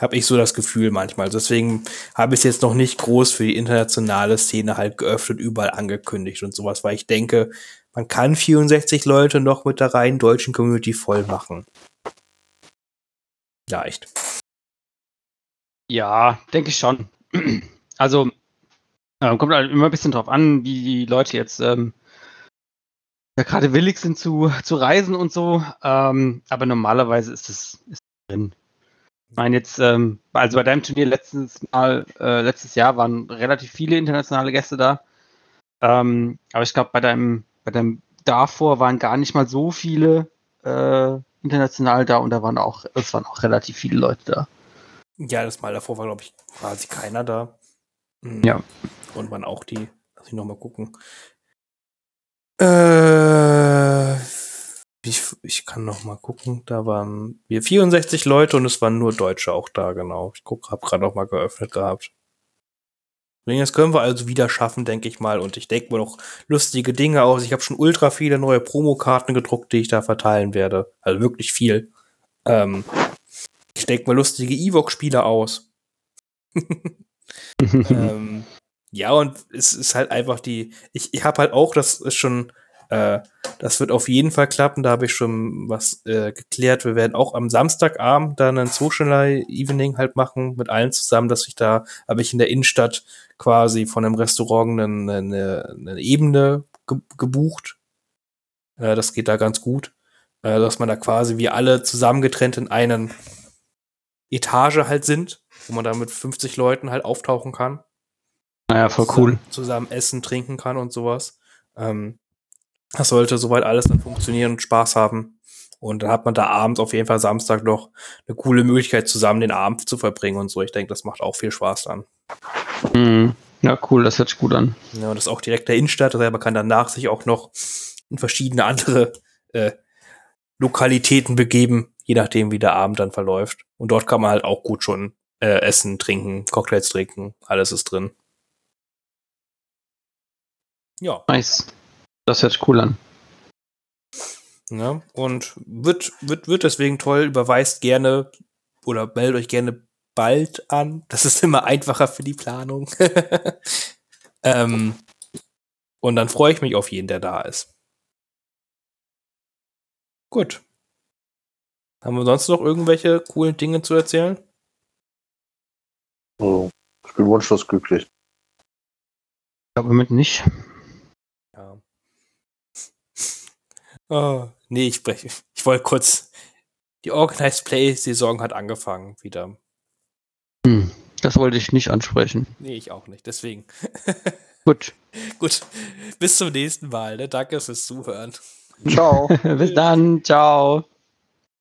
Speaker 1: habe ich so das Gefühl manchmal. Deswegen habe ich es jetzt noch nicht groß für die internationale Szene halt geöffnet, überall angekündigt und sowas, weil ich denke, man kann 64 Leute noch mit der reinen deutschen Community voll machen. Ja, echt.
Speaker 3: Ja, denke ich schon. Also, äh, kommt halt immer ein bisschen drauf an, wie die Leute jetzt ähm, ja, gerade willig sind zu, zu reisen und so. Ähm, aber normalerweise ist es drin. Ich meine jetzt, ähm, also bei deinem Turnier letztes Mal, äh, letztes Jahr waren relativ viele internationale Gäste da. Ähm, aber ich glaube, bei deinem, bei deinem davor waren gar nicht mal so viele äh, international da und da waren auch, es waren auch relativ viele Leute da.
Speaker 1: Ja, das Mal davor war, glaube ich, quasi keiner da.
Speaker 3: Mhm. Ja.
Speaker 1: Und waren auch die, lass ich nochmal gucken. Äh, ich, ich kann noch mal gucken. Da waren wir 64 Leute und es waren nur Deutsche auch da, genau. Ich guck, hab gerade auch mal geöffnet gehabt. Das können wir also wieder schaffen, denke ich mal. Und ich denke mir noch lustige Dinge aus. Ich habe schon ultra viele neue Promokarten gedruckt, die ich da verteilen werde. Also wirklich viel. Ähm, ich denke mal lustige Evox-Spiele aus. <laughs> ähm, ja, und es ist halt einfach die. Ich, ich habe halt auch, das ist schon äh, das wird auf jeden Fall klappen. Da habe ich schon was äh, geklärt. Wir werden auch am Samstagabend dann ein Social Evening halt machen mit allen zusammen, dass ich da, habe ich in der Innenstadt quasi von einem Restaurant eine, eine, eine Ebene ge gebucht. Äh, das geht da ganz gut. Äh, dass man da quasi wie alle zusammengetrennt in einen Etage halt sind, wo man da mit 50 Leuten halt auftauchen kann.
Speaker 3: Naja, voll cool.
Speaker 1: Zusammen essen, trinken kann und sowas. Ähm, das sollte soweit alles dann funktionieren und Spaß haben. Und dann hat man da abends auf jeden Fall Samstag noch eine coole Möglichkeit, zusammen den Abend zu verbringen und so. Ich denke, das macht auch viel Spaß dann.
Speaker 3: Mhm. Ja, cool, das hört sich gut an.
Speaker 1: Ja, und das ist auch direkt der Innenstadt, also man kann danach sich auch noch in verschiedene andere äh, Lokalitäten begeben, je nachdem, wie der Abend dann verläuft. Und dort kann man halt auch gut schon äh, essen, trinken, Cocktails trinken, alles ist drin.
Speaker 3: Ja. Nice. Das hört sich cool an.
Speaker 1: Ja, und wird, wird, wird deswegen toll, überweist gerne oder meldet euch gerne bald an. Das ist immer einfacher für die Planung. <laughs> ähm, und dann freue ich mich auf jeden, der da ist. Gut. Haben wir sonst noch irgendwelche coolen Dinge zu erzählen?
Speaker 2: Oh, ich bin wunschlos glücklich.
Speaker 3: Ich glaube mit nicht.
Speaker 1: Ja. Oh, <laughs> nee, ich spreche. Ich wollte kurz. Die Organized Play-Saison hat angefangen wieder.
Speaker 3: Hm, das wollte ich nicht ansprechen.
Speaker 1: Nee, ich auch nicht. Deswegen. <laughs>
Speaker 3: Gut.
Speaker 1: Gut. Bis zum nächsten Mal. Ne? Danke fürs Zuhören.
Speaker 2: Ciao. <laughs>
Speaker 3: Bis dann. Ciao.